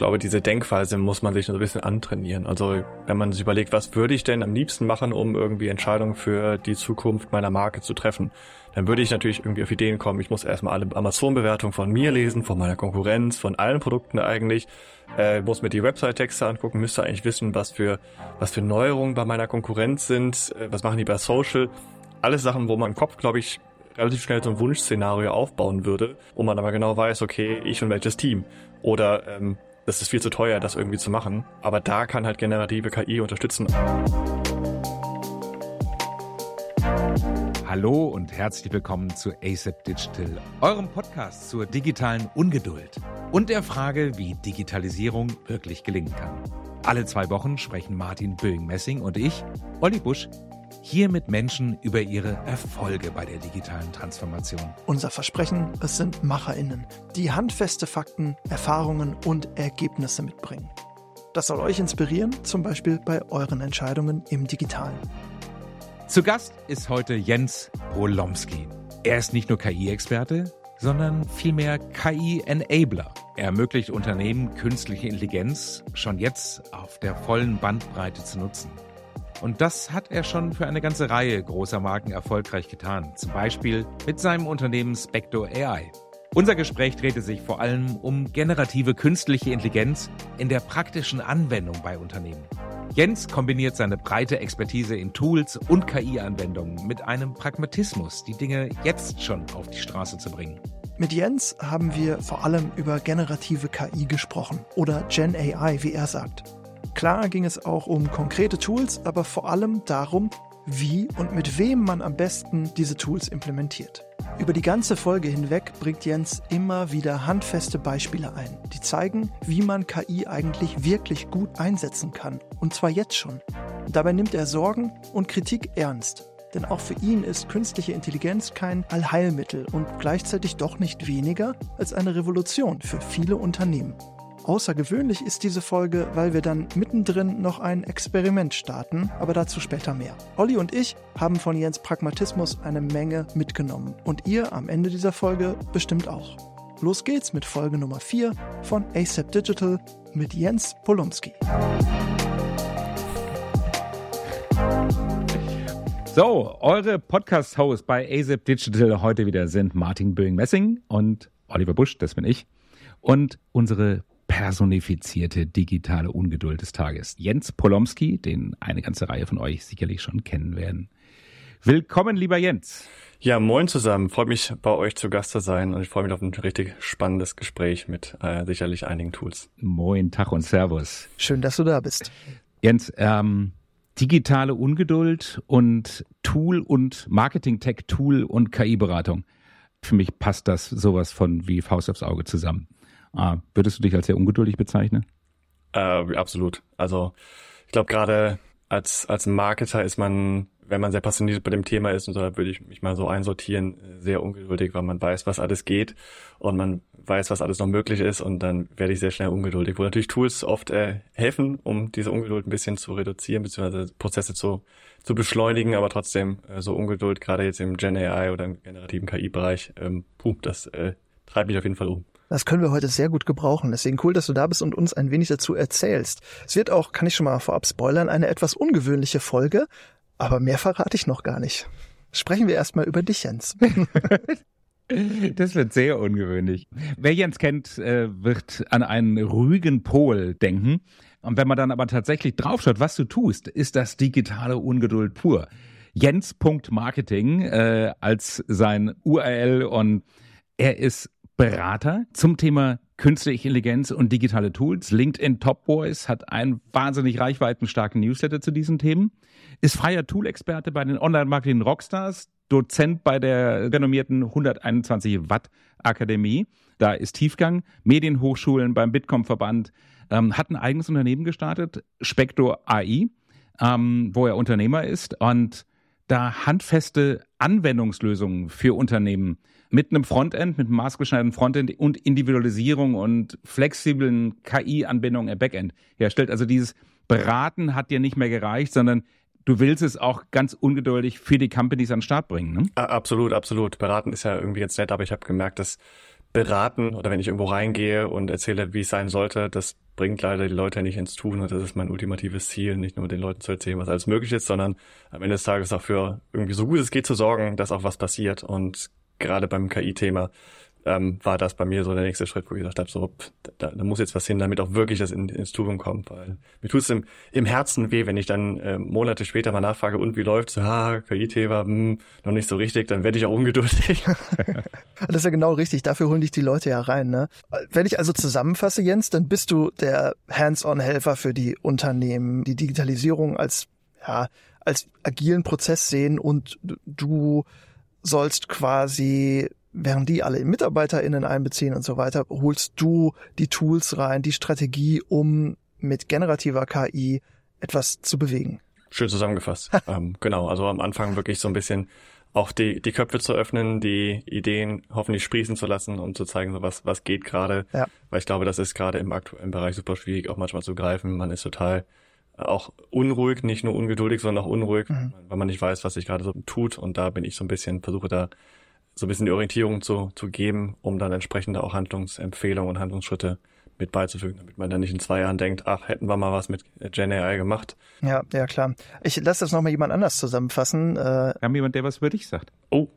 glaube, diese Denkweise muss man sich so ein bisschen antrainieren. Also wenn man sich überlegt, was würde ich denn am liebsten machen, um irgendwie Entscheidungen für die Zukunft meiner Marke zu treffen, dann würde ich natürlich irgendwie auf Ideen kommen. Ich muss erstmal alle Amazon-Bewertungen von mir lesen, von meiner Konkurrenz, von allen Produkten eigentlich. Äh, muss mir die Website-Texte angucken, müsste eigentlich wissen, was für, was für Neuerungen bei meiner Konkurrenz sind, äh, was machen die bei Social. Alles Sachen, wo man im Kopf, glaube ich, relativ schnell so ein Wunschszenario aufbauen würde, wo man aber genau weiß, okay, ich und welches Team. Oder ähm, das ist viel zu teuer, das irgendwie zu machen. Aber da kann halt generative KI unterstützen. Hallo und herzlich willkommen zu ASAP Digital, eurem Podcast zur digitalen Ungeduld und der Frage, wie Digitalisierung wirklich gelingen kann. Alle zwei Wochen sprechen Martin Böing-Messing und ich, Olli Busch, hier mit Menschen über ihre Erfolge bei der digitalen Transformation. Unser Versprechen, es sind Macherinnen, die handfeste Fakten, Erfahrungen und Ergebnisse mitbringen. Das soll euch inspirieren, zum Beispiel bei euren Entscheidungen im Digitalen. Zu Gast ist heute Jens Polomski. Er ist nicht nur KI-Experte, sondern vielmehr KI-Enabler. Er ermöglicht Unternehmen, künstliche Intelligenz schon jetzt auf der vollen Bandbreite zu nutzen. Und das hat er schon für eine ganze Reihe großer Marken erfolgreich getan. Zum Beispiel mit seinem Unternehmen Specto AI. Unser Gespräch drehte sich vor allem um generative künstliche Intelligenz in der praktischen Anwendung bei Unternehmen. Jens kombiniert seine breite Expertise in Tools und KI-Anwendungen mit einem Pragmatismus, die Dinge jetzt schon auf die Straße zu bringen. Mit Jens haben wir vor allem über generative KI gesprochen oder Gen AI, wie er sagt. Klar ging es auch um konkrete Tools, aber vor allem darum, wie und mit wem man am besten diese Tools implementiert. Über die ganze Folge hinweg bringt Jens immer wieder handfeste Beispiele ein, die zeigen, wie man KI eigentlich wirklich gut einsetzen kann. Und zwar jetzt schon. Dabei nimmt er Sorgen und Kritik ernst. Denn auch für ihn ist künstliche Intelligenz kein Allheilmittel und gleichzeitig doch nicht weniger als eine Revolution für viele Unternehmen. Außergewöhnlich ist diese Folge, weil wir dann mittendrin noch ein Experiment starten, aber dazu später mehr. Olli und ich haben von Jens Pragmatismus eine Menge mitgenommen und ihr am Ende dieser Folge bestimmt auch. Los geht's mit Folge Nummer 4 von ASAP Digital mit Jens Polomski. So, eure Podcast-Hosts bei ASAP Digital heute wieder sind Martin Böing-Messing und Oliver Busch, das bin ich. Und unsere personifizierte digitale Ungeduld des Tages. Jens Polomski, den eine ganze Reihe von euch sicherlich schon kennen werden. Willkommen, lieber Jens. Ja, moin zusammen. Freut mich, bei euch zu Gast zu sein und ich freue mich auf ein richtig spannendes Gespräch mit äh, sicherlich einigen Tools. Moin, Tag und Servus. Schön, dass du da bist. Jens, ähm, digitale Ungeduld und Tool und Marketing-Tech-Tool und KI-Beratung. Für mich passt das sowas von wie Faust aufs Auge zusammen. Ah, würdest du dich als sehr ungeduldig bezeichnen? Äh, absolut. Also ich glaube gerade als als Marketer ist man, wenn man sehr passioniert bei dem Thema ist und so, würde ich mich mal so einsortieren, sehr ungeduldig, weil man weiß, was alles geht und man weiß, was alles noch möglich ist und dann werde ich sehr schnell ungeduldig. Wo natürlich Tools oft äh, helfen, um diese Ungeduld ein bisschen zu reduzieren beziehungsweise Prozesse zu zu beschleunigen, aber trotzdem äh, so Ungeduld gerade jetzt im Gen AI oder im generativen KI-Bereich, ähm, puh, das äh, treibt mich auf jeden Fall um. Das können wir heute sehr gut gebrauchen. Deswegen cool, dass du da bist und uns ein wenig dazu erzählst. Es wird auch, kann ich schon mal vorab spoilern, eine etwas ungewöhnliche Folge, aber mehr verrate ich noch gar nicht. Sprechen wir erstmal über dich, Jens. Das wird sehr ungewöhnlich. Wer Jens kennt, äh, wird an einen ruhigen Pol denken. Und wenn man dann aber tatsächlich draufschaut, was du tust, ist das digitale Ungeduld pur. Jens.marketing äh, als sein URL und er ist Berater zum Thema künstliche Intelligenz und digitale Tools. LinkedIn Top Boys hat einen wahnsinnig reichweitenstarken Newsletter zu diesen Themen. Ist freier Tool-Experte bei den Online-Marketing Rockstars, Dozent bei der renommierten 121 Watt Akademie. Da ist Tiefgang, Medienhochschulen beim Bitkom-Verband, ähm, hat ein eigenes Unternehmen gestartet, Specto AI, ähm, wo er Unternehmer ist und da handfeste Anwendungslösungen für Unternehmen mit einem Frontend, mit einem maßgeschneiderten Frontend und Individualisierung und flexiblen KI-Anbindungen im Backend herstellt. Also dieses Beraten hat dir nicht mehr gereicht, sondern du willst es auch ganz ungeduldig für die Companies an den Start bringen. Ne? Absolut, absolut. Beraten ist ja irgendwie jetzt nett, aber ich habe gemerkt, dass Beraten oder wenn ich irgendwo reingehe und erzähle, wie es sein sollte, das bringt leider die Leute nicht ins Tun und das ist mein ultimatives Ziel, nicht nur den Leuten zu erzählen, was alles möglich ist, sondern am Ende des Tages auch für irgendwie so gut es geht zu sorgen, dass auch was passiert und gerade beim KI-Thema ähm, war das bei mir so der nächste Schritt, wo ich gesagt habe, so, da, da muss jetzt was hin, damit auch wirklich das in, ins Tun kommt, weil mir tut es im, im Herzen weh, wenn ich dann äh, Monate später mal nachfrage, und wie läuft's? Ah, KI-Thema, hm, noch nicht so richtig, dann werde ich auch ungeduldig. das ist ja genau richtig, dafür holen dich die Leute ja rein. Ne? Wenn ich also zusammenfasse, Jens, dann bist du der Hands-on-Helfer für die Unternehmen, die Digitalisierung als, ja, als agilen Prozess sehen und du sollst quasi während die alle MitarbeiterInnen einbeziehen und so weiter, holst du die Tools rein, die Strategie, um mit generativer KI etwas zu bewegen. Schön zusammengefasst. ähm, genau, also am Anfang wirklich so ein bisschen auch die, die Köpfe zu öffnen, die Ideen hoffentlich sprießen zu lassen und zu zeigen, so was, was geht gerade. Ja. Weil ich glaube, das ist gerade im aktuellen Bereich super schwierig, auch manchmal zu greifen. Man ist total auch unruhig, nicht nur ungeduldig, sondern auch unruhig, mhm. weil man nicht weiß, was sich gerade so tut. Und da bin ich so ein bisschen, versuche da so ein bisschen die Orientierung zu, zu geben, um dann entsprechende auch Handlungsempfehlungen und Handlungsschritte mit beizufügen, damit man dann nicht in zwei Jahren denkt, ach, hätten wir mal was mit Gen AI gemacht. Ja, ja, klar. Ich lasse das nochmal jemand anders zusammenfassen. Äh, Wir haben jemand, der was für dich sagt. Oh,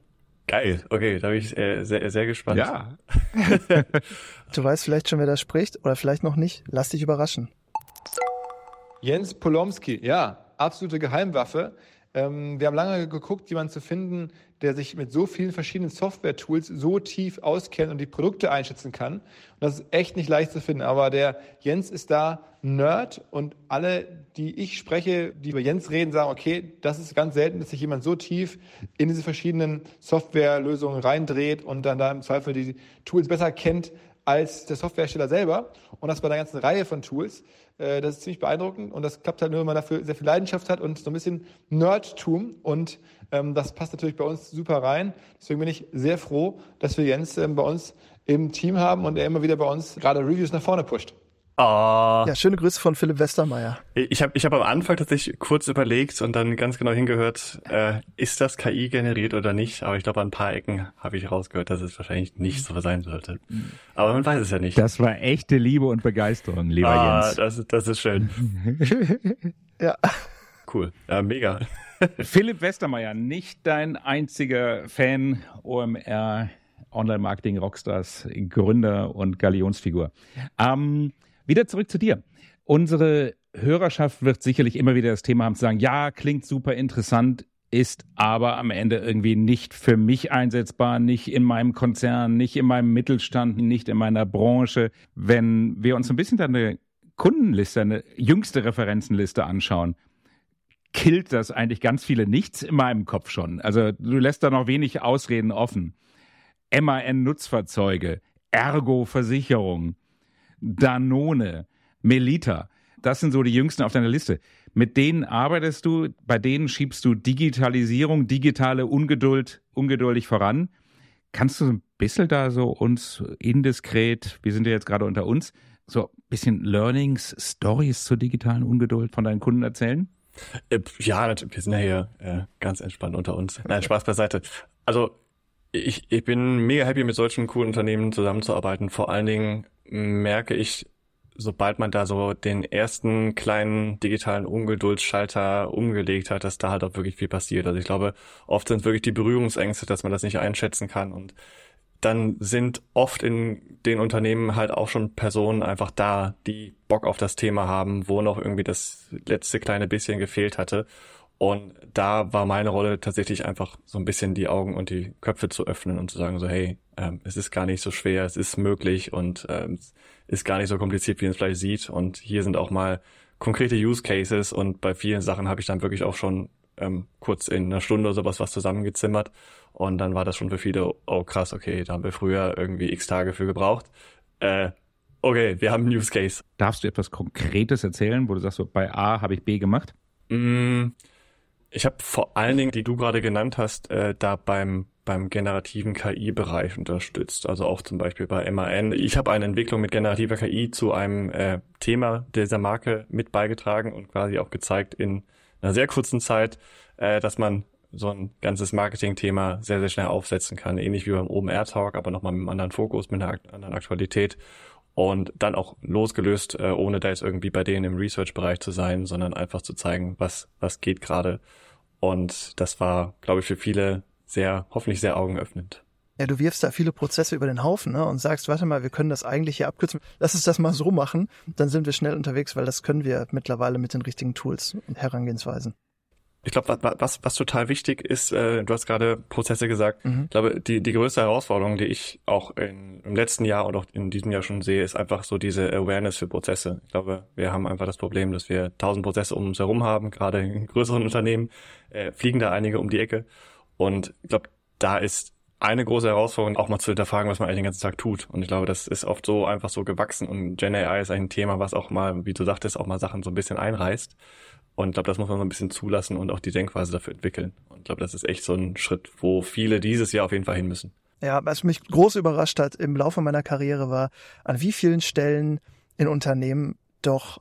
geil. Okay, da bin ich äh, sehr, sehr gespannt. Ja. du weißt vielleicht schon, wer da spricht oder vielleicht noch nicht. Lass dich überraschen. Jens Polomski, ja, absolute Geheimwaffe. Ähm, wir haben lange geguckt, jemanden zu finden, der sich mit so vielen verschiedenen Software-Tools so tief auskennt und die Produkte einschätzen kann. Und das ist echt nicht leicht zu finden. Aber der Jens ist da Nerd und alle, die ich spreche, die über Jens reden, sagen, okay, das ist ganz selten, dass sich jemand so tief in diese verschiedenen Softwarelösungen reindreht und dann da im Zweifel die Tools besser kennt als der Softwarehersteller selber. Und das bei einer ganzen Reihe von Tools. Äh, das ist ziemlich beeindruckend und das klappt halt nur, wenn man dafür sehr viel Leidenschaft hat und so ein bisschen Nerdtum. Und ähm, das passt natürlich bei uns super rein. Deswegen bin ich sehr froh, dass wir Jens ähm, bei uns im Team haben und er immer wieder bei uns gerade Reviews nach vorne pusht. Oh. Ja, schöne Grüße von Philipp Westermeier. Ich habe ich hab am Anfang tatsächlich kurz überlegt und dann ganz genau hingehört, äh, ist das KI generiert oder nicht? Aber ich glaube, an ein paar Ecken habe ich rausgehört, dass es wahrscheinlich nicht so sein sollte. Aber man weiß es ja nicht. Das war echte Liebe und Begeisterung, lieber ah, Jens. Das, das ist schön. ja. Cool. Ja, mega. Philipp Westermeier, nicht dein einziger Fan OMR Online-Marketing Rockstars, Gründer und Galionsfigur. Ähm, wieder zurück zu dir. Unsere Hörerschaft wird sicherlich immer wieder das Thema haben zu sagen, ja, klingt super interessant, ist aber am Ende irgendwie nicht für mich einsetzbar, nicht in meinem Konzern, nicht in meinem Mittelstand, nicht in meiner Branche. Wenn wir uns ein bisschen deine Kundenliste, eine jüngste Referenzenliste anschauen, killt das eigentlich ganz viele nichts in meinem Kopf schon. Also du lässt da noch wenig Ausreden offen. MAN-Nutzfahrzeuge, Ergo Versicherung, Danone, Melita. Das sind so die jüngsten auf deiner Liste. Mit denen arbeitest du, bei denen schiebst du Digitalisierung, digitale Ungeduld, ungeduldig voran. Kannst du ein bisschen da so uns indiskret, wir sind ja jetzt gerade unter uns, so ein bisschen Learnings, Stories zur digitalen Ungeduld von deinen Kunden erzählen? Äh, ja, wir sind ja hier äh, ganz entspannt unter uns. Nein, Spaß beiseite. Also ich, ich bin mega happy, mit solchen coolen Unternehmen zusammenzuarbeiten. Vor allen Dingen merke ich, sobald man da so den ersten kleinen digitalen Ungeduldsschalter umgelegt hat, dass da halt auch wirklich viel passiert. Also ich glaube, oft sind wirklich die Berührungsängste, dass man das nicht einschätzen kann und dann sind oft in den Unternehmen halt auch schon Personen einfach da, die Bock auf das Thema haben, wo noch irgendwie das letzte kleine bisschen gefehlt hatte. Und da war meine Rolle tatsächlich einfach so ein bisschen die Augen und die Köpfe zu öffnen und zu sagen so, hey, ähm, es ist gar nicht so schwer, es ist möglich und ähm, es ist gar nicht so kompliziert, wie man es vielleicht sieht. Und hier sind auch mal konkrete Use Cases und bei vielen Sachen habe ich dann wirklich auch schon ähm, kurz in einer Stunde oder sowas was zusammengezimmert. Und dann war das schon für viele, oh krass, okay, da haben wir früher irgendwie x Tage für gebraucht. Äh, okay, wir haben einen Use Case. Darfst du etwas Konkretes erzählen, wo du sagst, so, bei A habe ich B gemacht? Mm, ich habe vor allen Dingen, die du gerade genannt hast, äh, da beim beim generativen KI-Bereich unterstützt. Also auch zum Beispiel bei MAN. Ich habe eine Entwicklung mit generativer KI zu einem äh, Thema dieser Marke mit beigetragen und quasi auch gezeigt in einer sehr kurzen Zeit, äh, dass man so ein ganzes Marketing-Thema sehr, sehr schnell aufsetzen kann. Ähnlich wie beim OMR-Talk, aber nochmal mit einem anderen Fokus, mit einer anderen Aktualität. und dann auch losgelöst, äh, ohne da jetzt irgendwie bei denen im Research-Bereich zu sein, sondern einfach zu zeigen, was, was geht gerade. Und das war, glaube ich, für viele sehr, hoffentlich sehr augenöffnend. Ja, du wirfst da viele Prozesse über den Haufen ne, und sagst, warte mal, wir können das eigentlich hier abkürzen. Lass uns das mal so machen, dann sind wir schnell unterwegs, weil das können wir mittlerweile mit den richtigen Tools und Herangehensweisen. Ich glaube, was, was, was total wichtig ist, äh, du hast gerade Prozesse gesagt, mhm. ich glaube, die, die größte Herausforderung, die ich auch in, im letzten Jahr und auch in diesem Jahr schon sehe, ist einfach so diese Awareness für Prozesse. Ich glaube, wir haben einfach das Problem, dass wir tausend Prozesse um uns herum haben, gerade in größeren Unternehmen äh, fliegen da einige um die Ecke. Und ich glaube, da ist eine große Herausforderung, auch mal zu hinterfragen, was man eigentlich den ganzen Tag tut. Und ich glaube, das ist oft so einfach so gewachsen. Und Gen AI ist ein Thema, was auch mal, wie du sagtest, auch mal Sachen so ein bisschen einreißt. Und ich glaube, das muss man so ein bisschen zulassen und auch die Denkweise dafür entwickeln. Und ich glaube, das ist echt so ein Schritt, wo viele dieses Jahr auf jeden Fall hin müssen. Ja, was mich groß überrascht hat im Laufe meiner Karriere war, an wie vielen Stellen in Unternehmen doch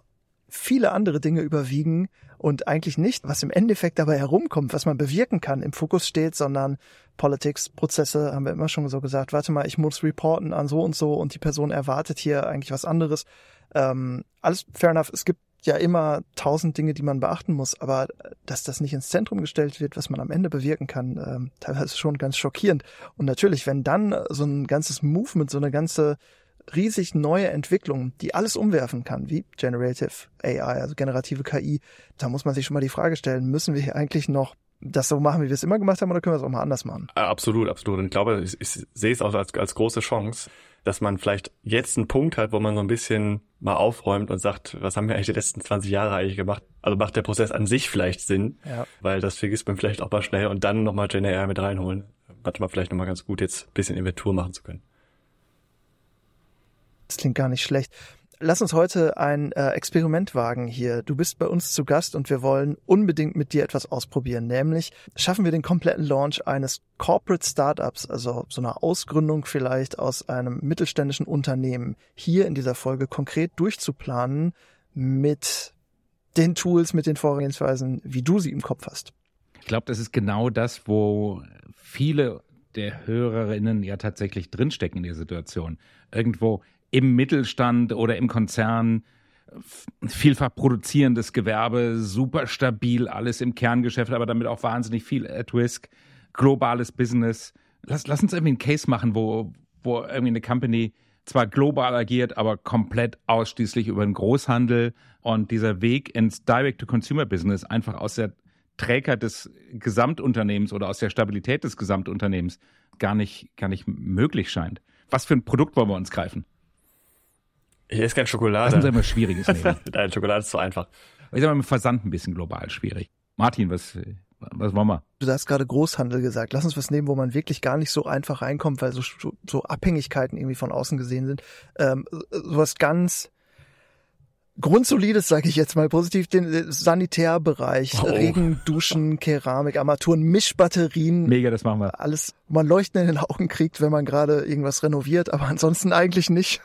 viele andere Dinge überwiegen und eigentlich nicht, was im Endeffekt dabei herumkommt, was man bewirken kann, im Fokus steht, sondern Politics, Prozesse, haben wir immer schon so gesagt, warte mal, ich muss reporten an so und so und die Person erwartet hier eigentlich was anderes. Ähm, alles fair enough. Es gibt ja immer tausend Dinge, die man beachten muss, aber dass das nicht ins Zentrum gestellt wird, was man am Ende bewirken kann, ähm, teilweise schon ganz schockierend. Und natürlich, wenn dann so ein ganzes Movement, so eine ganze riesig neue Entwicklung, die alles umwerfen kann, wie Generative AI, also generative KI, da muss man sich schon mal die Frage stellen, müssen wir hier eigentlich noch das so machen, wie wir es immer gemacht haben, oder können wir es auch mal anders machen? Äh, absolut, absolut. Und ich glaube, ich, ich sehe es auch als, als große Chance, dass man vielleicht jetzt einen Punkt hat, wo man so ein bisschen mal aufräumt und sagt, was haben wir eigentlich die letzten 20 Jahre eigentlich gemacht? Also macht der Prozess an sich vielleicht Sinn, ja. weil das vergisst man vielleicht auch mal schnell und dann nochmal Gen AI mit reinholen. Manchmal vielleicht nochmal ganz gut, jetzt ein bisschen Inventur machen zu können. Das klingt gar nicht schlecht lass uns heute ein äh, Experiment wagen hier. Du bist bei uns zu Gast und wir wollen unbedingt mit dir etwas ausprobieren. Nämlich schaffen wir den kompletten Launch eines Corporate Startups, also so einer Ausgründung vielleicht aus einem mittelständischen Unternehmen, hier in dieser Folge konkret durchzuplanen mit den Tools, mit den Vorgehensweisen, wie du sie im Kopf hast. Ich glaube, das ist genau das, wo viele der Hörerinnen ja tatsächlich drinstecken in der Situation. Irgendwo im Mittelstand oder im Konzern vielfach produzierendes Gewerbe, super stabil, alles im Kerngeschäft, aber damit auch wahnsinnig viel at risk, globales Business. Lass, lass uns irgendwie einen Case machen, wo, wo irgendwie eine Company zwar global agiert, aber komplett ausschließlich über den Großhandel und dieser Weg ins Direct-to-Consumer-Business einfach aus der Träger des Gesamtunternehmens oder aus der Stabilität des Gesamtunternehmens gar nicht, gar nicht möglich scheint. Was für ein Produkt wollen wir uns greifen? Ich esse keine Schokolade. Das ist immer schwieriges nehmen. Nein, Schokolade ist zu einfach. Ich sag mal, mit Versand ein bisschen global schwierig. Martin, was, was wollen wir? Du hast gerade Großhandel gesagt. Lass uns was nehmen, wo man wirklich gar nicht so einfach reinkommt, weil so, so Abhängigkeiten irgendwie von außen gesehen sind. Ähm, sowas ganz Grundsolides, sage ich jetzt mal positiv, den äh, Sanitärbereich, oh. Regen, Duschen, Keramik, Armaturen, Mischbatterien. Mega, das machen wir. Alles, wo man Leuchten in den Augen kriegt, wenn man gerade irgendwas renoviert, aber ansonsten eigentlich nicht.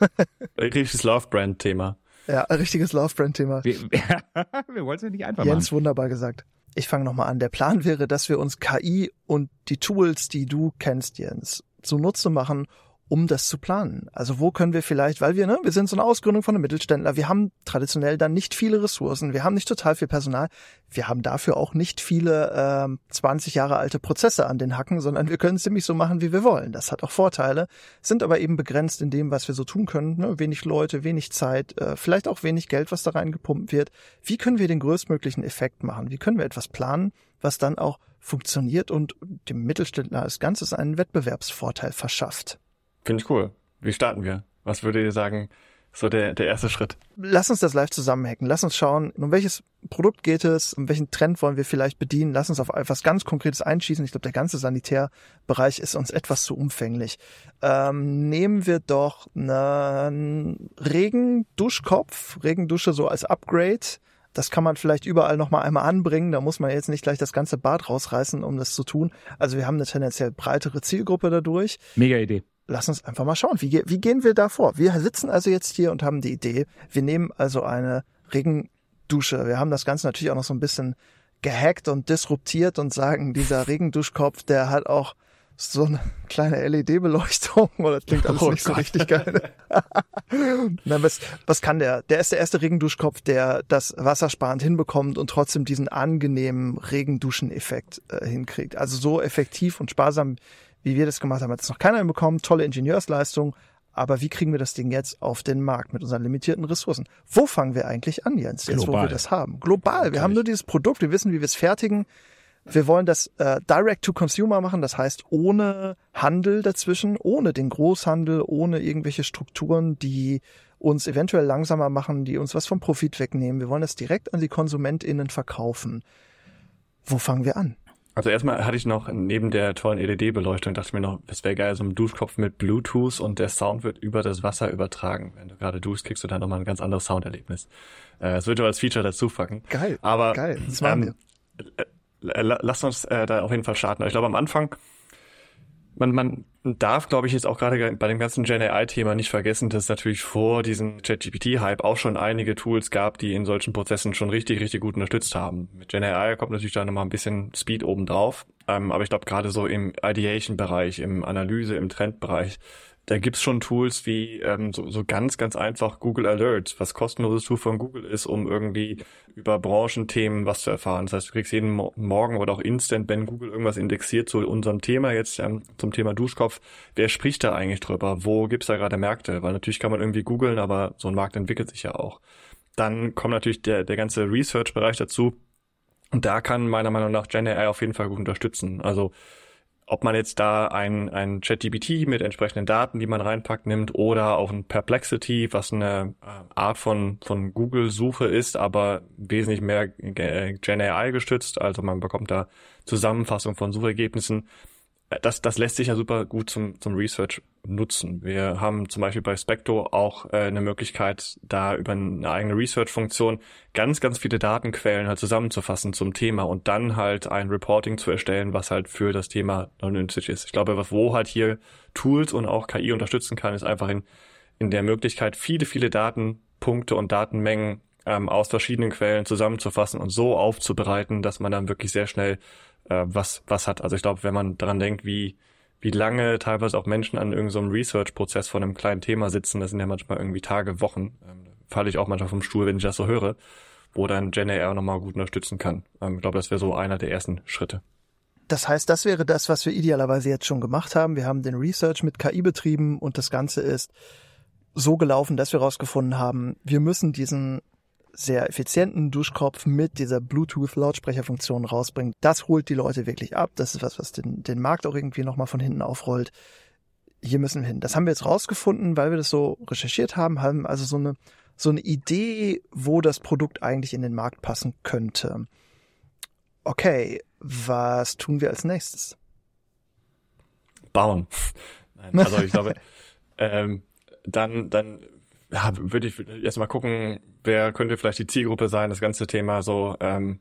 Richtiges Love-Brand-Thema. Ja, ein richtiges Love-Brand-Thema. Wir, wir wollten es ja nicht einfach Jens, machen. Jens, wunderbar gesagt. Ich fange nochmal an. Der Plan wäre, dass wir uns KI und die Tools, die du kennst, Jens, zunutze machen, um das zu planen. Also wo können wir vielleicht, weil wir, ne, wir sind so eine Ausgründung von einem Mittelständler, wir haben traditionell dann nicht viele Ressourcen, wir haben nicht total viel Personal, wir haben dafür auch nicht viele ähm, 20 Jahre alte Prozesse an den Hacken, sondern wir können ziemlich so machen, wie wir wollen. Das hat auch Vorteile, sind aber eben begrenzt in dem, was wir so tun können. Ne? Wenig Leute, wenig Zeit, äh, vielleicht auch wenig Geld, was da reingepumpt wird. Wie können wir den größtmöglichen Effekt machen? Wie können wir etwas planen, was dann auch funktioniert und dem Mittelständler als Ganzes einen Wettbewerbsvorteil verschafft? Finde ich cool. Wie starten wir? Was würdet ihr sagen, so der, der erste Schritt? Lass uns das live zusammenhacken. Lass uns schauen, um welches Produkt geht es, um welchen Trend wollen wir vielleicht bedienen. Lass uns auf etwas ganz Konkretes einschießen. Ich glaube, der ganze Sanitärbereich ist uns etwas zu umfänglich. Ähm, nehmen wir doch einen Regenduschkopf, Regendusche so als Upgrade. Das kann man vielleicht überall noch mal einmal anbringen. Da muss man jetzt nicht gleich das ganze Bad rausreißen, um das zu tun. Also wir haben eine tendenziell breitere Zielgruppe dadurch. Mega Idee lass uns einfach mal schauen, wie, wie gehen wir da vor? Wir sitzen also jetzt hier und haben die Idee, wir nehmen also eine Regendusche. Wir haben das Ganze natürlich auch noch so ein bisschen gehackt und disruptiert und sagen, dieser Regenduschkopf, der hat auch so eine kleine LED-Beleuchtung oder das klingt alles oh nicht Gott. so richtig geil. Na, was, was kann der? Der ist der erste Regenduschkopf, der das wassersparend hinbekommt und trotzdem diesen angenehmen Regenduschen-Effekt äh, hinkriegt. Also so effektiv und sparsam, wie wir das gemacht haben, hat es noch keiner hinbekommen. Tolle Ingenieursleistung. Aber wie kriegen wir das Ding jetzt auf den Markt mit unseren limitierten Ressourcen? Wo fangen wir eigentlich an, Jens, jetzt Global. wo wir das haben? Global. Wir haben nur dieses Produkt, wir wissen, wie wir es fertigen. Wir wollen das äh, direct to consumer machen, das heißt ohne Handel dazwischen, ohne den Großhandel, ohne irgendwelche Strukturen, die uns eventuell langsamer machen, die uns was vom Profit wegnehmen. Wir wollen das direkt an die KonsumentInnen verkaufen. Wo fangen wir an? Also erstmal hatte ich noch neben der tollen LED-Beleuchtung, dachte ich mir noch, es wäre geil, so ein Duschkopf mit Bluetooth und der Sound wird über das Wasser übertragen. Wenn du gerade duschst, kriegst du dann nochmal ein ganz anderes Sounderlebnis. Äh, das würde als Feature dazu packen. Geil. Aber geil. Das machen ähm, wir lass uns äh, da auf jeden Fall starten. Ich glaube, am Anfang, man, man darf, glaube ich, jetzt auch gerade bei dem ganzen Gen AI-Thema nicht vergessen, dass es natürlich vor diesem ChatGPT-Hype auch schon einige Tools gab, die in solchen Prozessen schon richtig, richtig gut unterstützt haben. Mit Gen AI kommt natürlich da nochmal ein bisschen Speed obendrauf. Ähm, aber ich glaube, gerade so im Ideation-Bereich, im Analyse, im Trendbereich, da gibt's schon Tools wie ähm, so, so ganz, ganz einfach Google Alerts, was kostenloses Tool von Google ist, um irgendwie über Branchenthemen was zu erfahren. Das heißt, du kriegst jeden Mo Morgen oder auch instant, wenn Google irgendwas indexiert zu unserem Thema, jetzt ähm, zum Thema Duschkopf, wer spricht da eigentlich drüber? Wo gibt's da gerade Märkte? Weil natürlich kann man irgendwie googeln, aber so ein Markt entwickelt sich ja auch. Dann kommt natürlich der, der ganze Research-Bereich dazu. Und da kann meiner Meinung nach Gen AI auf jeden Fall gut unterstützen. Also ob man jetzt da ein, ein ChatGPT mit entsprechenden Daten, die man reinpackt, nimmt oder auch ein Perplexity, was eine äh, Art von, von Google-Suche ist, aber wesentlich mehr Gen AI gestützt. Also man bekommt da Zusammenfassung von Suchergebnissen das, das lässt sich ja super gut zum, zum Research nutzen. Wir haben zum Beispiel bei Specto auch äh, eine Möglichkeit, da über eine eigene Research-Funktion ganz, ganz viele Datenquellen halt zusammenzufassen zum Thema und dann halt ein Reporting zu erstellen, was halt für das Thema nützlich ist. Ich glaube, was wo halt hier Tools und auch KI unterstützen kann, ist einfach in, in der Möglichkeit, viele, viele Datenpunkte und Datenmengen ähm, aus verschiedenen Quellen zusammenzufassen und so aufzubereiten, dass man dann wirklich sehr schnell äh, was, was hat. Also ich glaube, wenn man daran denkt, wie, wie lange teilweise auch Menschen an irgendeinem so Research-Prozess von einem kleinen Thema sitzen, das sind ja manchmal irgendwie Tage, Wochen, ähm, falle ich auch manchmal vom Stuhl, wenn ich das so höre, wo dann Gen AI nochmal gut unterstützen kann. Ähm, ich glaube, das wäre so einer der ersten Schritte. Das heißt, das wäre das, was wir idealerweise jetzt schon gemacht haben. Wir haben den Research mit KI betrieben und das Ganze ist so gelaufen, dass wir herausgefunden haben, wir müssen diesen sehr effizienten Duschkopf mit dieser Bluetooth-Lautsprecherfunktion rausbringen. Das holt die Leute wirklich ab. Das ist was, was den, den Markt auch irgendwie nochmal von hinten aufrollt. Hier müssen wir hin. Das haben wir jetzt rausgefunden, weil wir das so recherchiert haben, haben also so eine, so eine Idee, wo das Produkt eigentlich in den Markt passen könnte. Okay, was tun wir als nächstes? Bauen. Nein, also ich glaube, ähm, dann, dann ja, würde ich erstmal gucken, wer könnte vielleicht die Zielgruppe sein, das ganze Thema so ähm,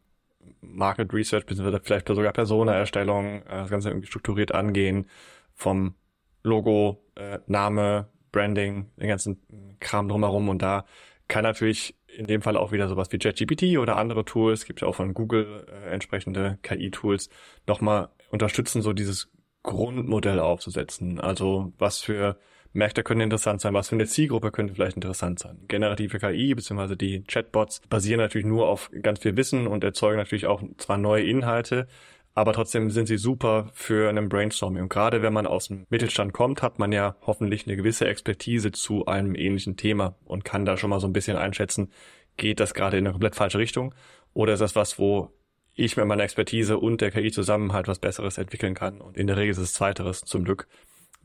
Market Research, beziehungsweise vielleicht sogar Persona-Erstellung, äh, das Ganze irgendwie strukturiert angehen, vom Logo, äh, Name, Branding, den ganzen Kram drumherum und da kann natürlich in dem Fall auch wieder sowas wie ChatGPT oder andere Tools, gibt ja auch von Google äh, entsprechende KI-Tools, nochmal unterstützen, so dieses Grundmodell aufzusetzen. Also was für Märkte können interessant sein, was für eine Zielgruppe könnte vielleicht interessant sein. Generative KI bzw. die Chatbots basieren natürlich nur auf ganz viel Wissen und erzeugen natürlich auch zwar neue Inhalte, aber trotzdem sind sie super für einen Brainstorming. Und gerade wenn man aus dem Mittelstand kommt, hat man ja hoffentlich eine gewisse Expertise zu einem ähnlichen Thema und kann da schon mal so ein bisschen einschätzen, geht das gerade in eine komplett falsche Richtung oder ist das was, wo ich mit meiner Expertise und der KI zusammen halt was Besseres entwickeln kann. Und in der Regel ist es Zweiteres zum Glück.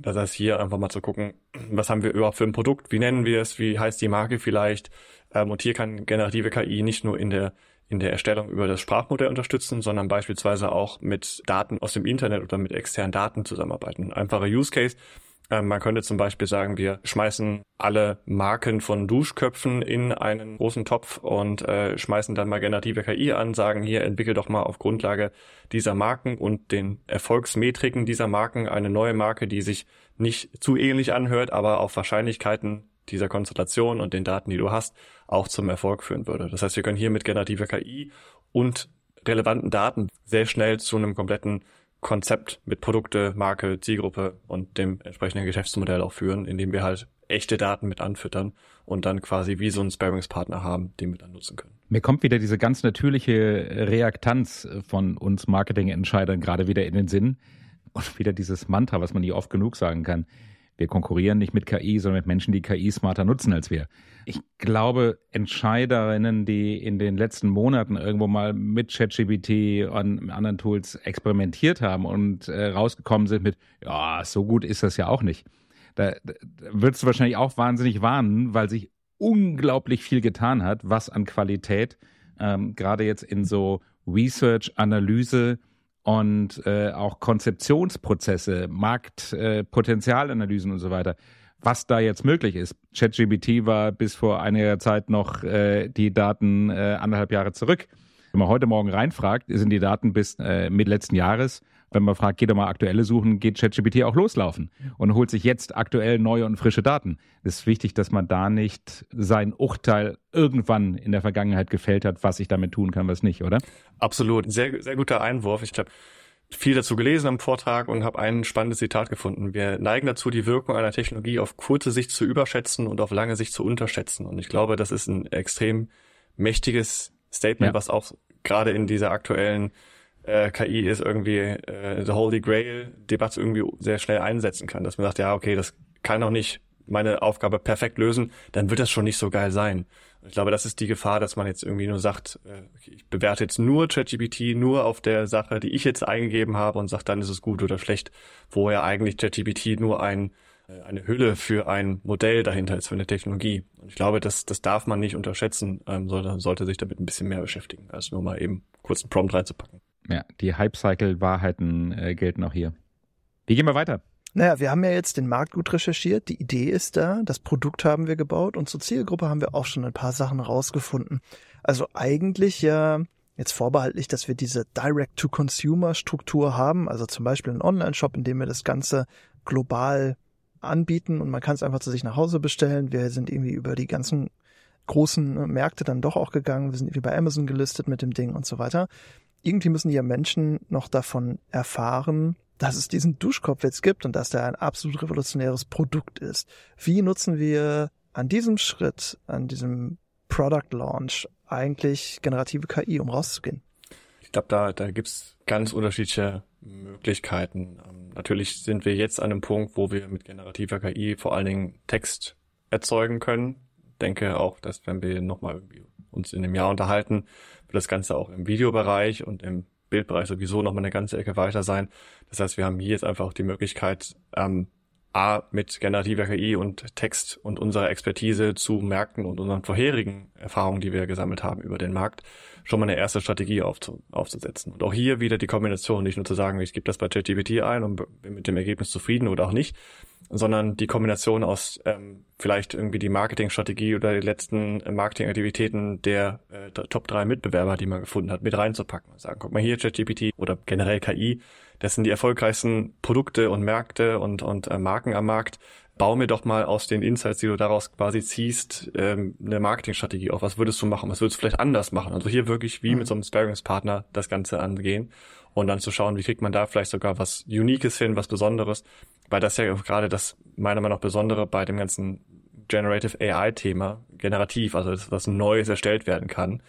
Das heißt, hier einfach mal zu gucken, was haben wir überhaupt für ein Produkt, wie nennen wir es, wie heißt die Marke vielleicht. Ähm, und hier kann generative KI nicht nur in der in der Erstellung über das Sprachmodell unterstützen, sondern beispielsweise auch mit Daten aus dem Internet oder mit externen Daten zusammenarbeiten. Ein einfacher Use Case man könnte zum Beispiel sagen, wir schmeißen alle Marken von Duschköpfen in einen großen Topf und äh, schmeißen dann mal generative KI an, sagen hier, entwickel doch mal auf Grundlage dieser Marken und den Erfolgsmetriken dieser Marken eine neue Marke, die sich nicht zu ähnlich anhört, aber auf Wahrscheinlichkeiten dieser Konstellation und den Daten, die du hast, auch zum Erfolg führen würde. Das heißt, wir können hier mit generativer KI und relevanten Daten sehr schnell zu einem kompletten Konzept mit Produkte, Marke, Zielgruppe und dem entsprechenden Geschäftsmodell auch führen, indem wir halt echte Daten mit anfüttern und dann quasi wie so einen Sparringspartner haben, den wir dann nutzen können. Mir kommt wieder diese ganz natürliche Reaktanz von uns Marketingentscheidern gerade wieder in den Sinn und wieder dieses Mantra, was man nie oft genug sagen kann. Wir konkurrieren nicht mit KI, sondern mit Menschen, die KI smarter nutzen als wir. Ich glaube, Entscheiderinnen, die in den letzten Monaten irgendwo mal mit ChatGPT und anderen Tools experimentiert haben und äh, rausgekommen sind mit, ja, so gut ist das ja auch nicht. Da, da würdest du wahrscheinlich auch wahnsinnig warnen, weil sich unglaublich viel getan hat, was an Qualität ähm, gerade jetzt in so Research, Analyse, und äh, auch Konzeptionsprozesse, Marktpotenzialanalysen äh, und so weiter, was da jetzt möglich ist. ChatGPT war bis vor einiger Zeit noch äh, die Daten äh, anderthalb Jahre zurück. Wenn man heute Morgen reinfragt, sind die Daten bis äh, Mitte letzten Jahres wenn man fragt, geht doch mal aktuelle suchen, geht ChatGPT auch loslaufen und holt sich jetzt aktuell neue und frische Daten. Es ist wichtig, dass man da nicht sein Urteil irgendwann in der Vergangenheit gefällt hat, was ich damit tun kann, was nicht, oder? Absolut. Sehr, sehr guter Einwurf. Ich habe viel dazu gelesen am Vortrag und habe ein spannendes Zitat gefunden. Wir neigen dazu, die Wirkung einer Technologie auf kurze Sicht zu überschätzen und auf lange Sicht zu unterschätzen. Und ich glaube, das ist ein extrem mächtiges Statement, ja. was auch gerade in dieser aktuellen äh, KI ist irgendwie äh, the Holy Grail Debatte irgendwie sehr schnell einsetzen kann, dass man sagt, ja, okay, das kann auch nicht meine Aufgabe perfekt lösen, dann wird das schon nicht so geil sein. Ich glaube, das ist die Gefahr, dass man jetzt irgendwie nur sagt, äh, ich bewerte jetzt nur ChatGPT nur auf der Sache, die ich jetzt eingegeben habe und sagt, dann ist es gut oder schlecht, wo ja eigentlich ChatGPT nur ein äh, eine Hülle für ein Modell dahinter ist, für eine Technologie. Und ich glaube, das, das darf man nicht unterschätzen, ähm, sollte, sollte sich damit ein bisschen mehr beschäftigen, als nur mal eben kurz einen Prompt reinzupacken. Ja, die Hype-Cycle-Wahrheiten äh, gelten auch hier. Wie gehen wir weiter? Naja, wir haben ja jetzt den Markt gut recherchiert, die Idee ist da, das Produkt haben wir gebaut und zur Zielgruppe haben wir auch schon ein paar Sachen rausgefunden. Also eigentlich ja jetzt vorbehaltlich, dass wir diese Direct-to-Consumer-Struktur haben, also zum Beispiel einen Online-Shop, in dem wir das Ganze global anbieten und man kann es einfach zu sich nach Hause bestellen. Wir sind irgendwie über die ganzen großen Märkte dann doch auch gegangen. Wir sind irgendwie bei Amazon gelistet mit dem Ding und so weiter irgendwie müssen ja Menschen noch davon erfahren, dass es diesen Duschkopf jetzt gibt und dass der ein absolut revolutionäres Produkt ist. Wie nutzen wir an diesem Schritt, an diesem Product Launch eigentlich generative KI, um rauszugehen? Ich glaube, da, da gibt's ganz unterschiedliche Möglichkeiten. Ähm, natürlich sind wir jetzt an einem Punkt, wo wir mit generativer KI vor allen Dingen Text erzeugen können. Denke auch, dass wenn wir nochmal irgendwie uns in einem Jahr unterhalten, wird das Ganze auch im Videobereich und im Bildbereich sowieso noch mal eine ganze Ecke weiter sein. Das heißt, wir haben hier jetzt einfach auch die Möglichkeit, ähm, A, mit generativer KI und Text und unserer Expertise zu Märkten und unseren vorherigen Erfahrungen, die wir gesammelt haben über den Markt, schon mal eine erste Strategie aufzu aufzusetzen. Und auch hier wieder die Kombination, nicht nur zu sagen, ich gebe das bei ChatGPT ein und bin mit dem Ergebnis zufrieden oder auch nicht, sondern die Kombination aus ähm, vielleicht irgendwie die Marketingstrategie oder die letzten Marketingaktivitäten der äh, Top 3 Mitbewerber, die man gefunden hat, mit reinzupacken. Sagen, guck mal hier, ChatGPT oder generell KI, das sind die erfolgreichsten Produkte und Märkte und, und äh, Marken am Markt. Bau mir doch mal aus den Insights, die du daraus quasi ziehst, ähm, eine Marketingstrategie auf. Was würdest du machen? Was würdest du vielleicht anders machen? Also hier wirklich wie mhm. mit so einem Sparingspartner das Ganze angehen und dann zu schauen, wie kriegt man da vielleicht sogar was Uniques hin, was Besonderes, weil das ja gerade das meiner Meinung nach Besondere bei dem ganzen Generative AI-Thema, generativ, also das, was Neues erstellt werden kann.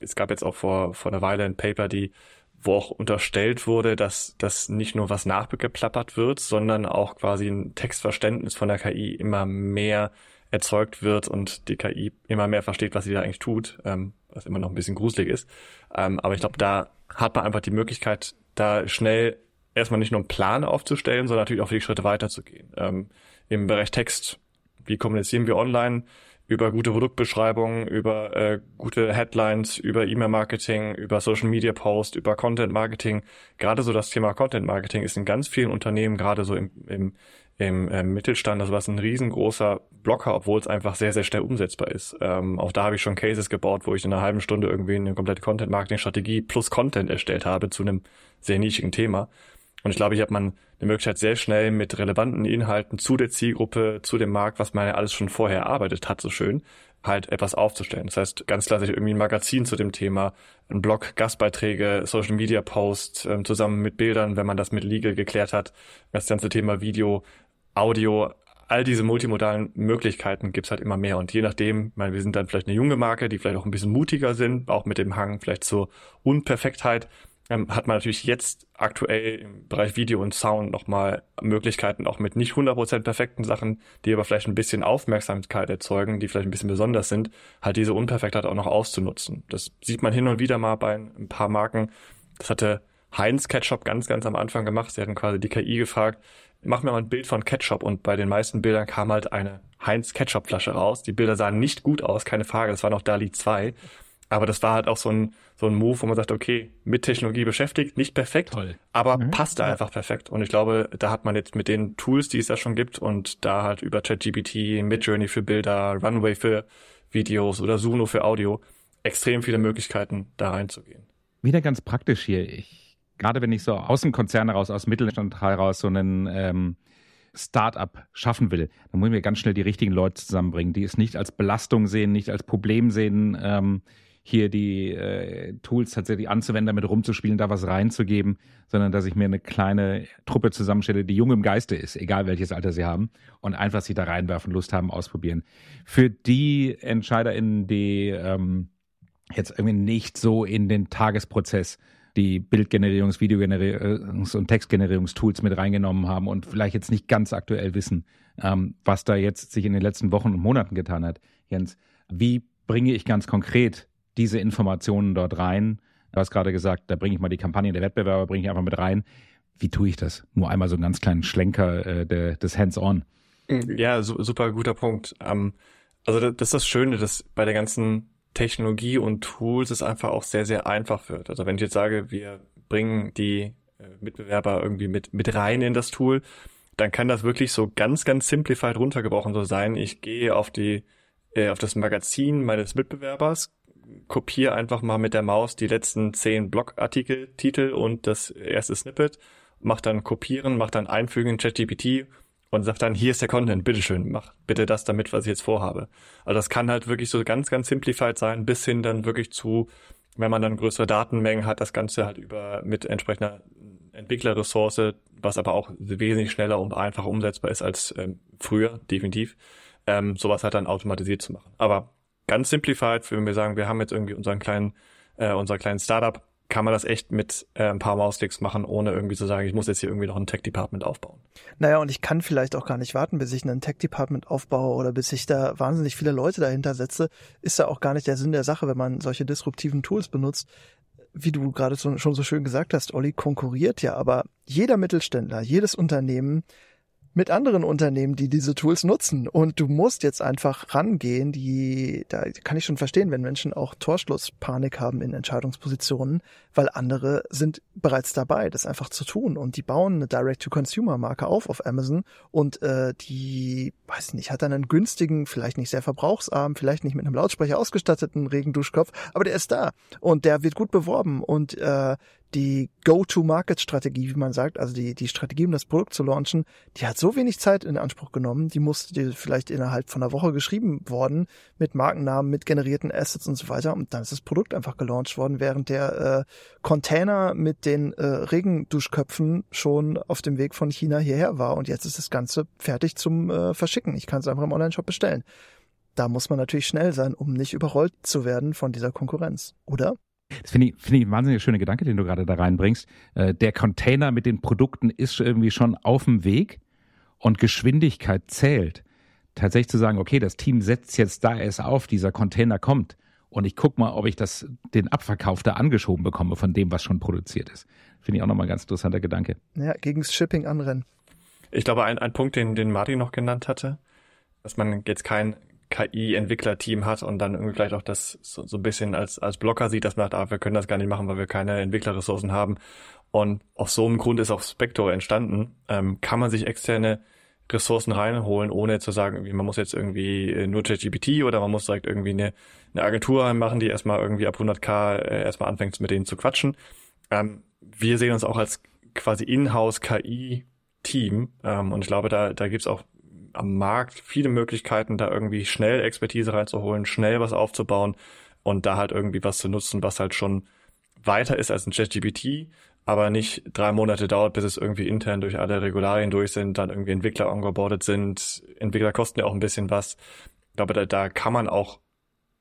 Es gab jetzt auch vor, vor einer Weile ein Paper, die wo auch unterstellt wurde, dass das nicht nur was nachgeplappert wird, sondern auch quasi ein Textverständnis von der KI immer mehr erzeugt wird und die KI immer mehr versteht, was sie da eigentlich tut, ähm, was immer noch ein bisschen gruselig ist. Ähm, aber ich glaube, da hat man einfach die Möglichkeit, da schnell erstmal nicht nur einen Plan aufzustellen, sondern natürlich auch die Schritte weiterzugehen. Ähm, Im Bereich Text, wie kommunizieren wir online? Über gute Produktbeschreibungen, über äh, gute Headlines, über E-Mail-Marketing, über Social Media Post, über Content Marketing. Gerade so das Thema Content Marketing ist in ganz vielen Unternehmen, gerade so im, im, im äh, Mittelstand, also was ein riesengroßer Blocker, obwohl es einfach sehr, sehr schnell umsetzbar ist. Ähm, auch da habe ich schon Cases gebaut, wo ich in einer halben Stunde irgendwie eine komplette Content-Marketing-Strategie plus Content erstellt habe zu einem sehr nischigen Thema. Und ich glaube, hier hat man eine Möglichkeit, sehr schnell mit relevanten Inhalten zu der Zielgruppe, zu dem Markt, was man ja alles schon vorher erarbeitet hat, so schön, halt etwas aufzustellen. Das heißt, ganz klassisch irgendwie ein Magazin zu dem Thema, ein Blog, Gastbeiträge, Social Media Post, ähm, zusammen mit Bildern, wenn man das mit Legal geklärt hat, das ganze Thema Video, Audio, all diese multimodalen Möglichkeiten gibt's halt immer mehr. Und je nachdem, meine, wir sind dann vielleicht eine junge Marke, die vielleicht auch ein bisschen mutiger sind, auch mit dem Hang vielleicht zur Unperfektheit, ähm, hat man natürlich jetzt aktuell im Bereich Video und Sound nochmal Möglichkeiten, auch mit nicht 100% perfekten Sachen, die aber vielleicht ein bisschen Aufmerksamkeit erzeugen, die vielleicht ein bisschen besonders sind, halt diese Unperfektheit auch noch auszunutzen. Das sieht man hin und wieder mal bei ein paar Marken. Das hatte Heinz Ketchup ganz, ganz am Anfang gemacht. Sie hatten quasi die KI gefragt, mach mir mal ein Bild von Ketchup und bei den meisten Bildern kam halt eine Heinz Ketchup Flasche raus. Die Bilder sahen nicht gut aus, keine Frage, das war noch DALI 2. Aber das war halt auch so ein, so ein Move, wo man sagt, okay, mit Technologie beschäftigt, nicht perfekt, Toll. aber mhm. passt da einfach perfekt. Und ich glaube, da hat man jetzt mit den Tools, die es da schon gibt und da halt über ChatGPT, Midjourney für Bilder, Runway für Videos oder Suno für Audio extrem viele Möglichkeiten, da reinzugehen. Wieder ganz praktisch hier. Ich gerade wenn ich so aus dem Konzern heraus, aus Mittelstand heraus so einen ähm, Start-up schaffen will, dann muss ich mir ganz schnell die richtigen Leute zusammenbringen, die es nicht als Belastung sehen, nicht als Problem sehen, ähm, hier die äh, Tools tatsächlich anzuwenden, damit rumzuspielen, da was reinzugeben, sondern dass ich mir eine kleine Truppe zusammenstelle, die jung im Geiste ist, egal welches Alter sie haben, und einfach sie da reinwerfen, Lust haben, ausprobieren. Für die EntscheiderInnen, die ähm, jetzt irgendwie nicht so in den Tagesprozess die Bildgenerierungs-, Videogenerierungs- und Textgenerierungstools mit reingenommen haben und vielleicht jetzt nicht ganz aktuell wissen, ähm, was da jetzt sich in den letzten Wochen und Monaten getan hat. Jens, wie bringe ich ganz konkret diese Informationen dort rein? Du hast gerade gesagt, da bringe ich mal die Kampagne der Wettbewerber, bringe ich einfach mit rein. Wie tue ich das? Nur einmal so einen ganz kleinen Schlenker äh, de, des Hands-on. Ja, su super guter Punkt. Ähm, also das ist das Schöne, dass bei der ganzen Technologie und Tools es einfach auch sehr, sehr einfach wird. Also wenn ich jetzt sage, wir bringen die äh, Mitbewerber irgendwie mit, mit rein in das Tool, dann kann das wirklich so ganz, ganz simplified runtergebrochen so sein. Ich gehe auf die, äh, auf das Magazin meines Mitbewerbers, kopiere einfach mal mit der Maus die letzten zehn Blogartikel, Titel und das erste Snippet, mach dann kopieren, mach dann einfügen in ChatGPT und sagt dann, hier ist der Content, bitteschön, mach bitte das damit, was ich jetzt vorhabe. Also das kann halt wirklich so ganz, ganz simplified sein, bis hin dann wirklich zu, wenn man dann größere Datenmengen hat, das Ganze halt über mit entsprechender Entwicklerressource, was aber auch wesentlich schneller und einfacher umsetzbar ist als ähm, früher, definitiv, ähm, sowas halt dann automatisiert zu machen. Aber ganz simplified, wenn wir sagen, wir haben jetzt irgendwie unseren kleinen, äh, unser kleinen Startup, kann man das echt mit äh, ein paar Mausklicks machen, ohne irgendwie zu sagen, ich muss jetzt hier irgendwie noch ein Tech-Department aufbauen. Naja, und ich kann vielleicht auch gar nicht warten, bis ich ein Tech-Department aufbaue oder bis ich da wahnsinnig viele Leute dahinter setze. Ist ja auch gar nicht der Sinn der Sache, wenn man solche disruptiven Tools benutzt. Wie du gerade schon so schön gesagt hast, Olli konkurriert ja, aber jeder Mittelständler, jedes Unternehmen mit anderen Unternehmen, die diese Tools nutzen. Und du musst jetzt einfach rangehen, die, da kann ich schon verstehen, wenn Menschen auch Torschlusspanik haben in Entscheidungspositionen, weil andere sind bereits dabei, das einfach zu tun. Und die bauen eine Direct-to-Consumer-Marke auf auf Amazon und äh, die, weiß nicht, hat dann einen günstigen, vielleicht nicht sehr verbrauchsarm, vielleicht nicht mit einem Lautsprecher ausgestatteten Regenduschkopf, aber der ist da und der wird gut beworben und äh, die Go-to-Market-Strategie, wie man sagt, also die, die Strategie, um das Produkt zu launchen, die hat so wenig Zeit in Anspruch genommen, die musste vielleicht innerhalb von einer Woche geschrieben worden, mit Markennamen, mit generierten Assets und so weiter. Und dann ist das Produkt einfach gelauncht worden, während der äh, Container mit den äh, Regenduschköpfen schon auf dem Weg von China hierher war. Und jetzt ist das Ganze fertig zum äh, Verschicken. Ich kann es einfach im Online-Shop bestellen. Da muss man natürlich schnell sein, um nicht überrollt zu werden von dieser Konkurrenz, oder? Das finde ich, finde ich ein wahnsinnig schöner Gedanke, den du gerade da reinbringst. Äh, der Container mit den Produkten ist irgendwie schon auf dem Weg und Geschwindigkeit zählt. Tatsächlich zu sagen, okay, das Team setzt jetzt da erst auf, dieser Container kommt und ich gucke mal, ob ich das, den Abverkauf da angeschoben bekomme von dem, was schon produziert ist. Finde ich auch nochmal ein ganz interessanter Gedanke. Ja, gegen das Shipping anrennen. Ich glaube, ein, ein Punkt, den, den Martin noch genannt hatte, dass man jetzt kein, KI-Entwicklerteam hat und dann irgendwie vielleicht auch das so, so ein bisschen als, als Blocker sieht, dass man sagt, ah, wir können das gar nicht machen, weil wir keine Entwicklerressourcen haben. Und aus so einem Grund ist auch Spectre entstanden. Ähm, kann man sich externe Ressourcen reinholen, ohne zu sagen, man muss jetzt irgendwie äh, nur ChatGPT oder man muss direkt irgendwie eine, eine Agentur machen, die erstmal irgendwie ab 100k äh, erstmal anfängt, mit denen zu quatschen. Ähm, wir sehen uns auch als quasi Inhouse KI-Team ähm, und ich glaube, da, da gibt's auch am Markt viele Möglichkeiten, da irgendwie schnell Expertise reinzuholen, schnell was aufzubauen und da halt irgendwie was zu nutzen, was halt schon weiter ist als ein ChatGPT, aber nicht drei Monate dauert, bis es irgendwie intern durch alle Regularien durch sind, dann irgendwie Entwickler ongeboardet sind. Entwickler kosten ja auch ein bisschen was. Ich glaube, da, da kann man auch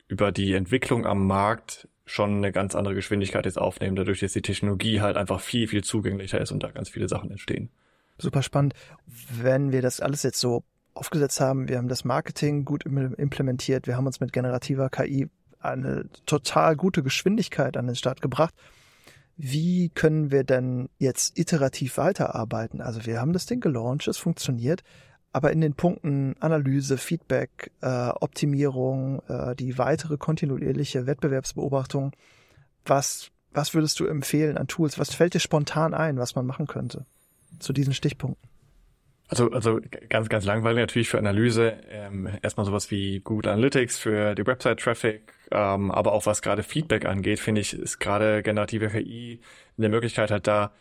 über die Entwicklung am Markt schon eine ganz andere Geschwindigkeit jetzt aufnehmen, dadurch, dass die Technologie halt einfach viel, viel zugänglicher ist und da ganz viele Sachen entstehen. Super spannend. Wenn wir das alles jetzt so aufgesetzt haben, wir haben das Marketing gut implementiert, wir haben uns mit generativer KI eine total gute Geschwindigkeit an den Start gebracht. Wie können wir denn jetzt iterativ weiterarbeiten? Also wir haben das Ding gelauncht, es funktioniert, aber in den Punkten Analyse, Feedback, äh, Optimierung, äh, die weitere kontinuierliche Wettbewerbsbeobachtung, was, was würdest du empfehlen an Tools? Was fällt dir spontan ein, was man machen könnte zu diesen Stichpunkten? Also, also ganz, ganz langweilig natürlich für Analyse. Ähm, erstmal sowas wie Google Analytics für die Website-Traffic, ähm, aber auch was gerade Feedback angeht, finde ich, ist gerade generative KI eine Möglichkeit hat, da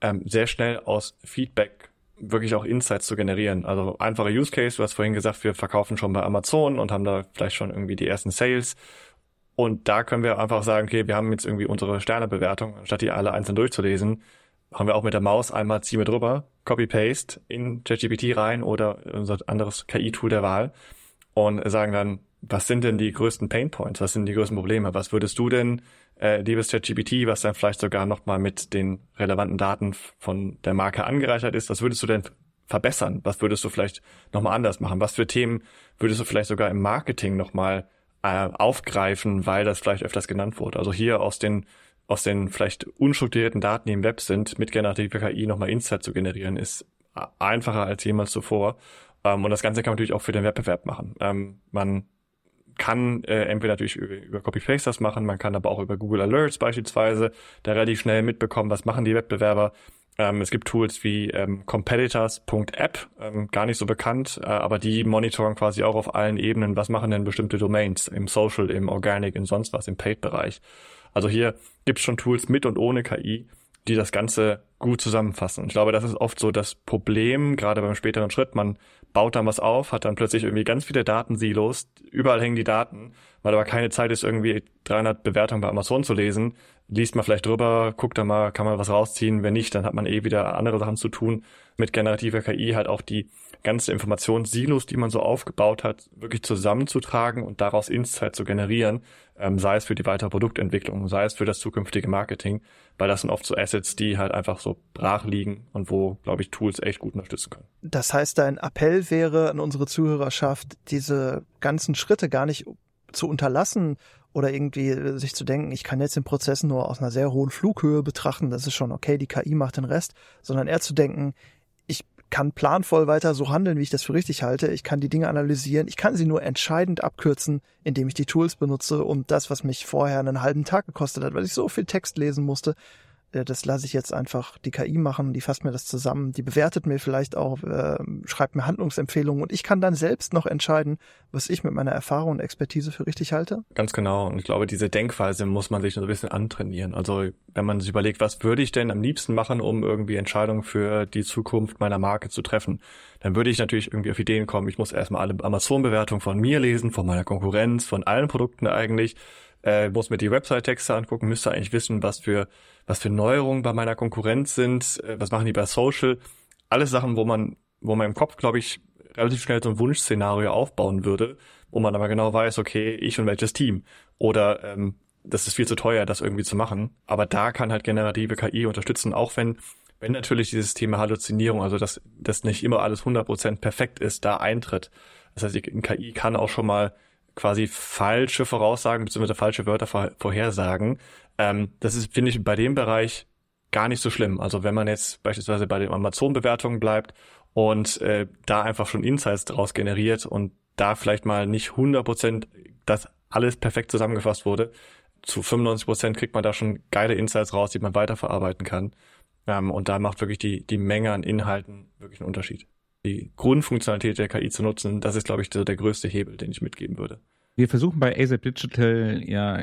ähm, sehr schnell aus Feedback wirklich auch Insights zu generieren. Also einfache Use Case, du hast vorhin gesagt, wir verkaufen schon bei Amazon und haben da vielleicht schon irgendwie die ersten Sales. Und da können wir einfach sagen, okay, wir haben jetzt irgendwie unsere Sternebewertung, anstatt die alle einzeln durchzulesen, haben wir auch mit der Maus einmal ziehen wir drüber, Copy-Paste in ChatGPT rein oder unser anderes KI-Tool der Wahl und sagen dann, was sind denn die größten Painpoints, was sind die größten Probleme, was würdest du denn, äh, liebes ChatGPT, was dann vielleicht sogar nochmal mit den relevanten Daten von der Marke angereichert ist, was würdest du denn verbessern, was würdest du vielleicht nochmal anders machen, was für Themen würdest du vielleicht sogar im Marketing nochmal äh, aufgreifen, weil das vielleicht öfters genannt wurde. Also hier aus den aus den vielleicht unstrukturierten Daten, die im Web sind, mit generativer KI nochmal Insight zu generieren, ist einfacher als jemals zuvor. Ähm, und das Ganze kann man natürlich auch für den Wettbewerb machen. Ähm, man kann äh, entweder natürlich über, über Copy-Paste das machen, man kann aber auch über Google Alerts beispielsweise da relativ schnell mitbekommen, was machen die Wettbewerber. Ähm, es gibt Tools wie ähm, competitors.app, ähm, gar nicht so bekannt, äh, aber die monitoren quasi auch auf allen Ebenen, was machen denn bestimmte Domains im Social, im Organic, in sonst was, im Paid-Bereich. Also hier gibt es schon Tools mit und ohne KI, die das Ganze gut zusammenfassen. Ich glaube, das ist oft so das Problem, gerade beim späteren Schritt. Man baut dann was auf, hat dann plötzlich irgendwie ganz viele Datensilos, überall hängen die Daten, weil aber keine Zeit ist, irgendwie 300 Bewertungen bei Amazon zu lesen. Liest man vielleicht drüber, guckt da mal, kann man was rausziehen. Wenn nicht, dann hat man eh wieder andere Sachen zu tun. Mit generativer KI halt auch die ganze Informationssilos, die man so aufgebaut hat, wirklich zusammenzutragen und daraus Insight zu generieren, ähm, sei es für die weitere Produktentwicklung, sei es für das zukünftige Marketing, weil das sind oft so Assets, die halt einfach so brach liegen und wo, glaube ich, Tools echt gut unterstützen können. Das heißt, dein Appell wäre an unsere Zuhörerschaft, diese ganzen Schritte gar nicht zu unterlassen oder irgendwie sich zu denken, ich kann jetzt den Prozess nur aus einer sehr hohen Flughöhe betrachten, das ist schon okay, die KI macht den Rest, sondern eher zu denken, ich kann planvoll weiter so handeln, wie ich das für richtig halte. Ich kann die Dinge analysieren. Ich kann sie nur entscheidend abkürzen, indem ich die Tools benutze, um das, was mich vorher einen halben Tag gekostet hat, weil ich so viel Text lesen musste, äh, das lasse ich jetzt einfach die KI machen, die fasst mir das zusammen, die bewertet mir vielleicht auch, äh, schreibt mir Handlungsempfehlungen und ich kann dann selbst noch entscheiden, was ich mit meiner Erfahrung und Expertise für richtig halte. Ganz genau. Und ich glaube, diese Denkweise muss man sich so ein bisschen antrainieren. Also wenn man sich überlegt, was würde ich denn am liebsten machen, um irgendwie Entscheidungen für die Zukunft meiner Marke zu treffen, dann würde ich natürlich irgendwie auf Ideen kommen, ich muss erstmal alle Amazon-Bewertungen von mir lesen, von meiner Konkurrenz, von allen Produkten eigentlich äh, muss mir die Website-Texte angucken, müsste eigentlich wissen, was für, was für Neuerungen bei meiner Konkurrenz sind, äh, was machen die bei Social. Alles Sachen, wo man, wo man im Kopf, glaube ich, relativ schnell so ein Wunschszenario aufbauen würde, wo man aber genau weiß, okay, ich und welches Team. Oder ähm, das ist viel zu teuer, das irgendwie zu machen. Aber da kann halt generative KI unterstützen, auch wenn, wenn natürlich dieses Thema Halluzinierung, also dass, dass nicht immer alles 100% perfekt ist, da eintritt. Das heißt, KI kann auch schon mal quasi falsche Voraussagen bzw. falsche Wörter vor, vorhersagen. Ähm, das ist, finde ich, bei dem Bereich gar nicht so schlimm. Also wenn man jetzt beispielsweise bei den Amazon-Bewertungen bleibt und äh, da einfach schon Insights draus generiert und da vielleicht mal nicht 100% das alles perfekt zusammengefasst wurde, zu 95% kriegt man da schon geile Insights raus, die man weiterverarbeiten kann. Ähm, und da macht wirklich die, die Menge an Inhalten wirklich einen Unterschied die Grundfunktionalität der KI zu nutzen, das ist, glaube ich, der, der größte Hebel, den ich mitgeben würde. Wir versuchen bei ASAP Digital ja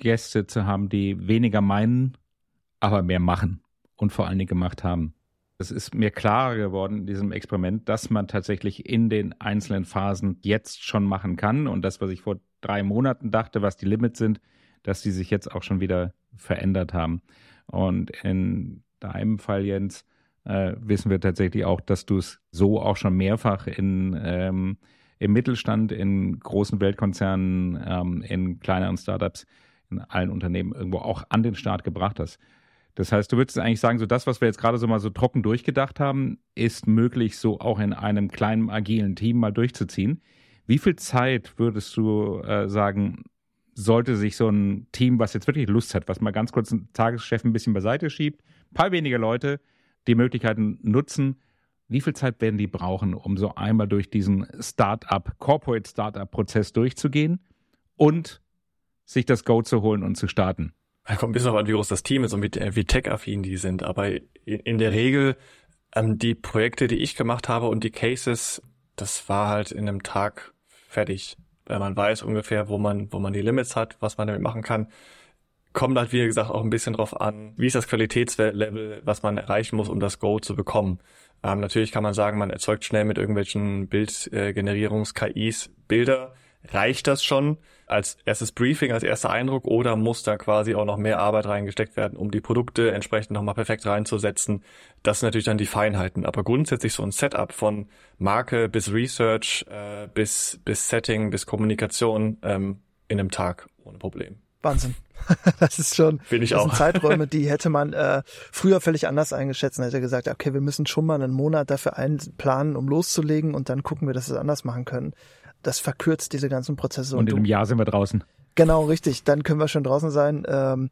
Gäste zu haben, die weniger meinen, aber mehr machen und vor allen Dingen gemacht haben. Es ist mir klarer geworden in diesem Experiment, dass man tatsächlich in den einzelnen Phasen jetzt schon machen kann. Und das, was ich vor drei Monaten dachte, was die Limits sind, dass die sich jetzt auch schon wieder verändert haben. Und in deinem Fall, Jens, äh, wissen wir tatsächlich auch, dass du es so auch schon mehrfach in, ähm, im Mittelstand, in großen Weltkonzernen, ähm, in kleineren Startups, in allen Unternehmen irgendwo auch an den Start gebracht hast. Das heißt, du würdest eigentlich sagen, so das, was wir jetzt gerade so mal so trocken durchgedacht haben, ist möglich, so auch in einem kleinen agilen Team mal durchzuziehen. Wie viel Zeit würdest du äh, sagen, sollte sich so ein Team, was jetzt wirklich Lust hat, was mal ganz kurz einen Tageschef ein bisschen beiseite schiebt, ein paar weniger Leute, die Möglichkeiten nutzen, wie viel Zeit werden die brauchen, um so einmal durch diesen Startup, Corporate Startup-Prozess durchzugehen und sich das Go zu holen und zu starten? Da kommt ein bisschen auf an, wie groß das Team ist und wie, wie tech-affin die sind. Aber in der Regel, ähm, die Projekte, die ich gemacht habe und die Cases, das war halt in einem Tag fertig. Weil man weiß ungefähr, wo man, wo man die Limits hat, was man damit machen kann kommt halt, wie gesagt, auch ein bisschen drauf an, wie ist das Qualitätslevel, was man erreichen muss, um das Go zu bekommen. Ähm, natürlich kann man sagen, man erzeugt schnell mit irgendwelchen Bildgenerierungs-KIs Bilder. Reicht das schon als erstes Briefing, als erster Eindruck oder muss da quasi auch noch mehr Arbeit reingesteckt werden, um die Produkte entsprechend nochmal perfekt reinzusetzen? Das sind natürlich dann die Feinheiten. Aber grundsätzlich so ein Setup von Marke bis Research, äh, bis, bis Setting, bis Kommunikation ähm, in einem Tag ohne Problem. Wahnsinn. das ist schon Bin ich das auch. sind Zeiträume, die hätte man äh, früher völlig anders eingeschätzt und hätte gesagt, okay, wir müssen schon mal einen Monat dafür einplanen, um loszulegen und dann gucken wir, dass wir es anders machen können. Das verkürzt diese ganzen Prozesse. Und, und in einem Jahr sind wir draußen. Genau, richtig. Dann können wir schon draußen sein. Ähm,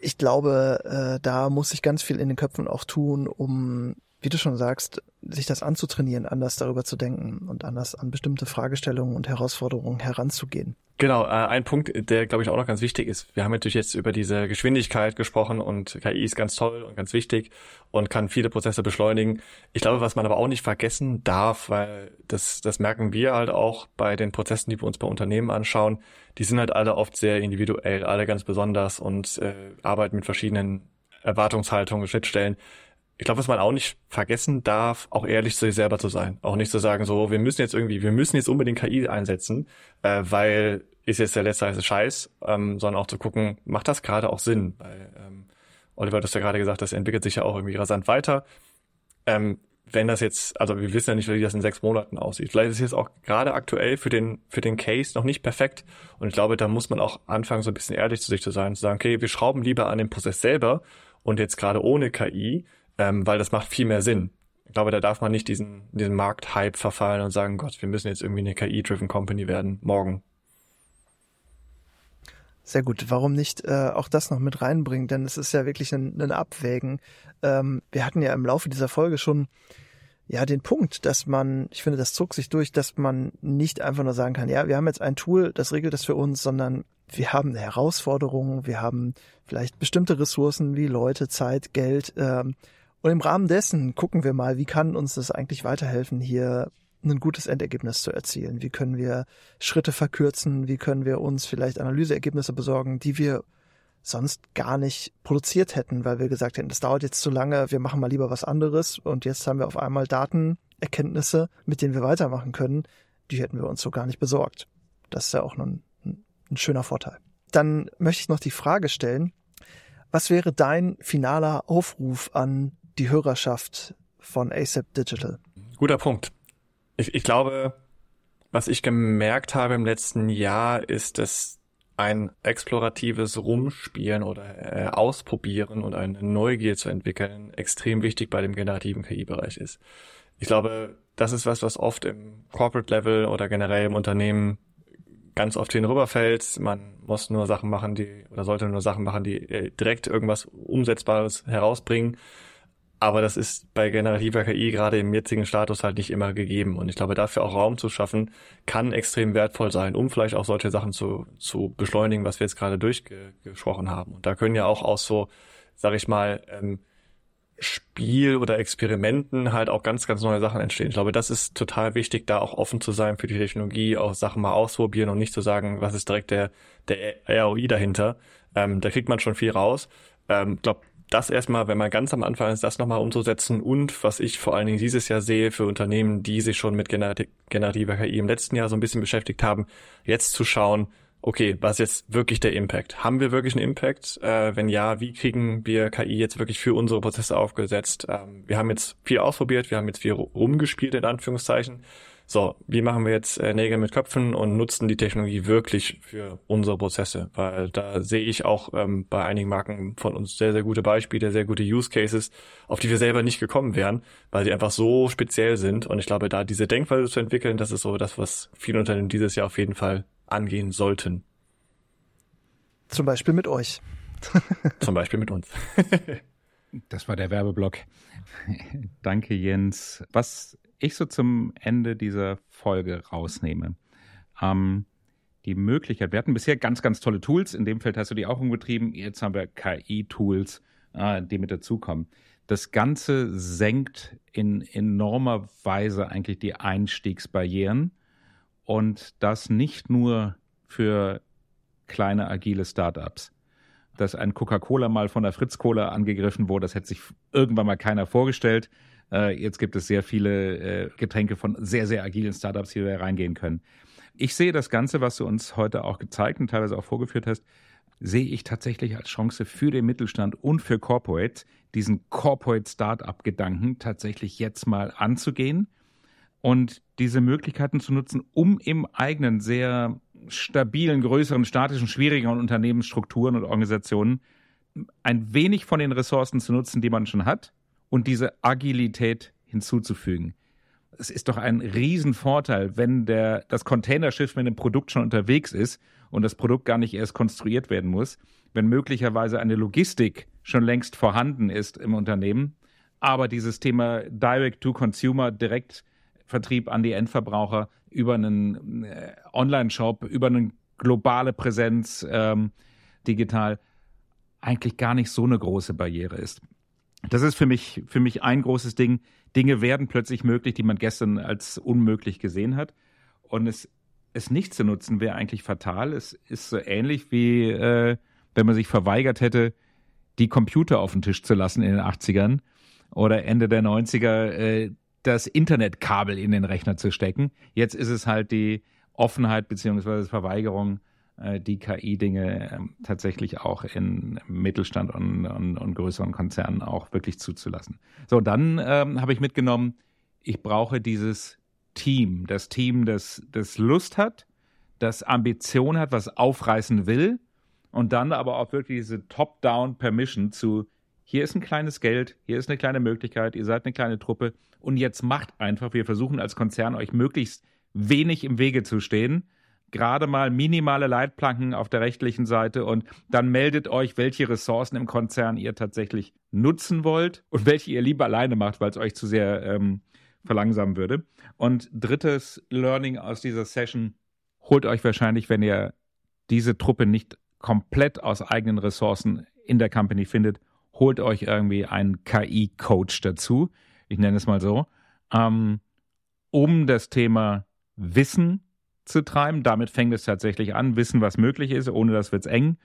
ich glaube, äh, da muss sich ganz viel in den Köpfen auch tun, um wie du schon sagst, sich das anzutrainieren, anders darüber zu denken und anders an bestimmte Fragestellungen und Herausforderungen heranzugehen. Genau, äh, ein Punkt, der glaube ich auch noch ganz wichtig ist. Wir haben natürlich jetzt über diese Geschwindigkeit gesprochen und KI ist ganz toll und ganz wichtig und kann viele Prozesse beschleunigen. Ich glaube, was man aber auch nicht vergessen darf, weil das, das merken wir halt auch bei den Prozessen, die wir uns bei Unternehmen anschauen, die sind halt alle oft sehr individuell, alle ganz besonders und äh, arbeiten mit verschiedenen Erwartungshaltungen, Schnittstellen ich glaube, was man auch nicht vergessen darf, auch ehrlich zu sich selber zu sein. Auch nicht zu sagen, so, wir müssen jetzt irgendwie, wir müssen jetzt unbedingt KI einsetzen, äh, weil ist jetzt der letzte heiße Scheiß, ähm, sondern auch zu gucken, macht das gerade auch Sinn? Weil, ähm, Oliver, du hast ja gerade gesagt, das entwickelt sich ja auch irgendwie rasant weiter. Ähm, wenn das jetzt, also wir wissen ja nicht, wie das in sechs Monaten aussieht. Vielleicht ist es jetzt auch gerade aktuell für den, für den Case noch nicht perfekt. Und ich glaube, da muss man auch anfangen, so ein bisschen ehrlich zu sich zu sein, zu sagen, okay, wir schrauben lieber an dem Prozess selber und jetzt gerade ohne KI, ähm, weil das macht viel mehr Sinn. Ich glaube, da darf man nicht diesen, diesen Markthype verfallen und sagen, Gott, wir müssen jetzt irgendwie eine KI-driven Company werden, morgen. Sehr gut. Warum nicht äh, auch das noch mit reinbringen? Denn es ist ja wirklich ein, ein Abwägen. Ähm, wir hatten ja im Laufe dieser Folge schon ja den Punkt, dass man, ich finde, das zog sich durch, dass man nicht einfach nur sagen kann, ja, wir haben jetzt ein Tool, das regelt das für uns, sondern wir haben Herausforderungen, wir haben vielleicht bestimmte Ressourcen wie Leute, Zeit, Geld. Ähm, und im Rahmen dessen gucken wir mal, wie kann uns das eigentlich weiterhelfen, hier ein gutes Endergebnis zu erzielen? Wie können wir Schritte verkürzen? Wie können wir uns vielleicht Analyseergebnisse besorgen, die wir sonst gar nicht produziert hätten, weil wir gesagt hätten, das dauert jetzt zu lange, wir machen mal lieber was anderes und jetzt haben wir auf einmal Datenerkenntnisse, mit denen wir weitermachen können, die hätten wir uns so gar nicht besorgt. Das ist ja auch ein, ein schöner Vorteil. Dann möchte ich noch die Frage stellen, was wäre dein finaler Aufruf an die Hörerschaft von ASAP Digital? Guter Punkt. Ich, ich glaube, was ich gemerkt habe im letzten Jahr, ist, dass ein exploratives Rumspielen oder äh, Ausprobieren und eine Neugier zu entwickeln extrem wichtig bei dem generativen KI-Bereich ist. Ich glaube, das ist was, was oft im Corporate Level oder generell im Unternehmen ganz oft hinüberfällt. Man muss nur Sachen machen, die oder sollte nur Sachen machen, die äh, direkt irgendwas Umsetzbares herausbringen. Aber das ist bei generativer KI gerade im jetzigen Status halt nicht immer gegeben. Und ich glaube, dafür auch Raum zu schaffen, kann extrem wertvoll sein, um vielleicht auch solche Sachen zu, zu beschleunigen, was wir jetzt gerade durchgesprochen haben. Und da können ja auch aus so, sag ich mal, ähm, Spiel oder Experimenten halt auch ganz, ganz neue Sachen entstehen. Ich glaube, das ist total wichtig, da auch offen zu sein für die Technologie, auch Sachen mal ausprobieren und nicht zu sagen, was ist direkt der, der ROI dahinter. Ähm, da kriegt man schon viel raus. Ähm, glaube, das erstmal, wenn man ganz am Anfang ist, das nochmal umzusetzen und was ich vor allen Dingen dieses Jahr sehe für Unternehmen, die sich schon mit generativer KI im letzten Jahr so ein bisschen beschäftigt haben, jetzt zu schauen, okay, was ist jetzt wirklich der Impact? Haben wir wirklich einen Impact? Äh, wenn ja, wie kriegen wir KI jetzt wirklich für unsere Prozesse aufgesetzt? Ähm, wir haben jetzt viel ausprobiert, wir haben jetzt viel rumgespielt, in Anführungszeichen. So, wie machen wir jetzt äh, Nägel mit Köpfen und nutzen die Technologie wirklich für unsere Prozesse? Weil da sehe ich auch ähm, bei einigen Marken von uns sehr, sehr gute Beispiele, sehr gute Use Cases, auf die wir selber nicht gekommen wären, weil sie einfach so speziell sind. Und ich glaube, da diese Denkweise zu entwickeln, das ist so das, was viele Unternehmen dieses Jahr auf jeden Fall angehen sollten. Zum Beispiel mit euch. Zum Beispiel mit uns. das war der Werbeblock. Danke, Jens. Was ich so zum Ende dieser Folge rausnehme, ähm, die Möglichkeit, wir hatten bisher ganz, ganz tolle Tools. In dem Feld hast du die auch umgetrieben. Jetzt haben wir KI-Tools, äh, die mit dazukommen. Das Ganze senkt in enormer Weise eigentlich die Einstiegsbarrieren und das nicht nur für kleine agile Startups. Dass ein Coca-Cola mal von der Fritz-Cola angegriffen wurde, das hätte sich irgendwann mal keiner vorgestellt. Äh, jetzt gibt es sehr viele äh, Getränke von sehr, sehr agilen Startups, die da reingehen können. Ich sehe das Ganze, was du uns heute auch gezeigt und teilweise auch vorgeführt hast, sehe ich tatsächlich als Chance für den Mittelstand und für Corporate, diesen Corporate Startup-Gedanken tatsächlich jetzt mal anzugehen und diese Möglichkeiten zu nutzen, um im eigenen sehr stabilen, größeren, statischen, schwierigeren Unternehmensstrukturen und Organisationen ein wenig von den Ressourcen zu nutzen, die man schon hat und diese Agilität hinzuzufügen. Es ist doch ein Riesenvorteil, wenn der, das Containerschiff mit dem Produkt schon unterwegs ist und das Produkt gar nicht erst konstruiert werden muss, wenn möglicherweise eine Logistik schon längst vorhanden ist im Unternehmen, aber dieses Thema Direct to Consumer direkt Vertrieb an die Endverbraucher über einen äh, Online-Shop, über eine globale Präsenz ähm, digital eigentlich gar nicht so eine große Barriere ist. Das ist für mich, für mich ein großes Ding. Dinge werden plötzlich möglich, die man gestern als unmöglich gesehen hat. Und es, es nicht zu nutzen, wäre eigentlich fatal. Es ist so ähnlich wie, äh, wenn man sich verweigert hätte, die Computer auf den Tisch zu lassen in den 80ern oder Ende der 90er, äh, das Internetkabel in den Rechner zu stecken. Jetzt ist es halt die Offenheit beziehungsweise Verweigerung, die KI-Dinge äh, tatsächlich auch in Mittelstand und, und, und, größeren Konzernen auch wirklich zuzulassen. So, dann ähm, habe ich mitgenommen, ich brauche dieses Team, das Team, das, das Lust hat, das Ambition hat, was aufreißen will und dann aber auch wirklich diese Top-Down-Permission zu, hier ist ein kleines Geld, hier ist eine kleine Möglichkeit, ihr seid eine kleine Truppe und jetzt macht einfach, wir versuchen als Konzern euch möglichst wenig im Wege zu stehen. Gerade mal minimale Leitplanken auf der rechtlichen Seite und dann meldet euch, welche Ressourcen im Konzern ihr tatsächlich nutzen wollt und welche ihr lieber alleine macht, weil es euch zu sehr ähm, verlangsamen würde. Und drittes Learning aus dieser Session, holt euch wahrscheinlich, wenn ihr diese Truppe nicht komplett aus eigenen Ressourcen in der Company findet, holt euch irgendwie einen KI-Coach dazu, ich nenne es mal so, ähm, um das Thema Wissen zu treiben. Damit fängt es tatsächlich an, wissen, was möglich ist, ohne das wird es eng.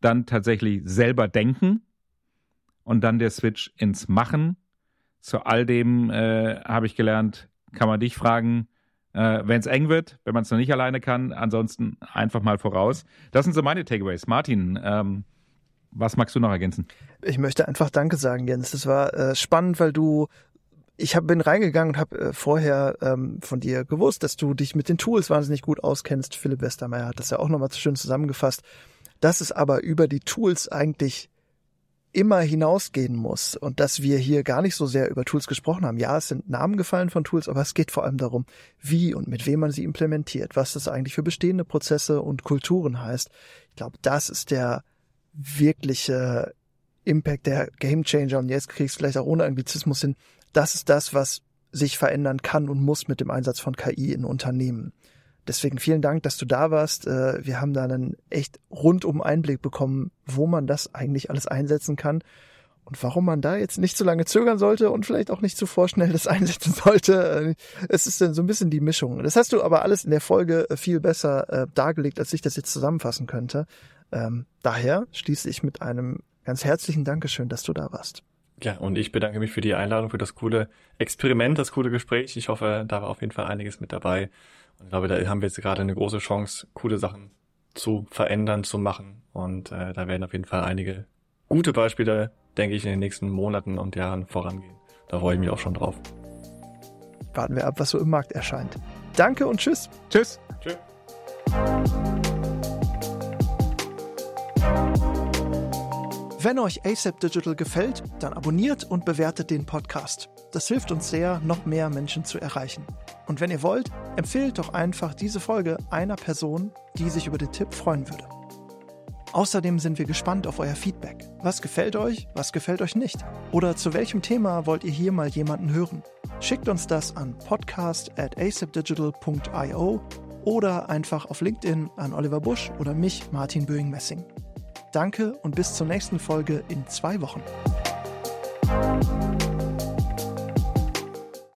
Dann tatsächlich selber denken und dann der Switch ins Machen. Zu all dem äh, habe ich gelernt, kann man dich fragen, äh, wenn es eng wird, wenn man es noch nicht alleine kann. Ansonsten einfach mal voraus. Das sind so meine Takeaways. Martin, ähm, was magst du noch ergänzen? Ich möchte einfach Danke sagen, Jens. Das war äh, spannend, weil du ich hab, bin reingegangen und habe äh, vorher ähm, von dir gewusst, dass du dich mit den Tools wahnsinnig gut auskennst. Philipp Westermeier hat das ja auch nochmal schön zusammengefasst. Dass es aber über die Tools eigentlich immer hinausgehen muss und dass wir hier gar nicht so sehr über Tools gesprochen haben. Ja, es sind Namen gefallen von Tools, aber es geht vor allem darum, wie und mit wem man sie implementiert, was das eigentlich für bestehende Prozesse und Kulturen heißt. Ich glaube, das ist der wirkliche Impact, der Gamechanger. Und jetzt kriegst du vielleicht auch ohne Anglizismus hin, das ist das, was sich verändern kann und muss mit dem Einsatz von KI in Unternehmen. Deswegen vielen Dank, dass du da warst. Äh, wir haben da einen echt rundum Einblick bekommen, wo man das eigentlich alles einsetzen kann und warum man da jetzt nicht so lange zögern sollte und vielleicht auch nicht zu vorschnell das einsetzen sollte. Äh, es ist dann so ein bisschen die Mischung. Das hast du aber alles in der Folge äh, viel besser dargelegt, als ich das jetzt zusammenfassen könnte. Ähm, daher schließe ich mit einem Ganz herzlichen Dankeschön, dass du da warst. Ja, und ich bedanke mich für die Einladung, für das coole Experiment, das coole Gespräch. Ich hoffe, da war auf jeden Fall einiges mit dabei. Und ich glaube, da haben wir jetzt gerade eine große Chance, coole Sachen zu verändern, zu machen. Und äh, da werden auf jeden Fall einige gute Beispiele, denke ich, in den nächsten Monaten und Jahren vorangehen. Da freue ich mich auch schon drauf. Warten wir ab, was so im Markt erscheint. Danke und tschüss. Tschüss. Tschüss. Wenn euch ASAP Digital gefällt, dann abonniert und bewertet den Podcast. Das hilft uns sehr, noch mehr Menschen zu erreichen. Und wenn ihr wollt, empfehlt doch einfach diese Folge einer Person, die sich über den Tipp freuen würde. Außerdem sind wir gespannt auf euer Feedback. Was gefällt euch, was gefällt euch nicht? Oder zu welchem Thema wollt ihr hier mal jemanden hören? Schickt uns das an podcast at asapdigital.io oder einfach auf LinkedIn an Oliver Busch oder mich, Martin Böing-Messing. Danke und bis zur nächsten Folge in zwei Wochen.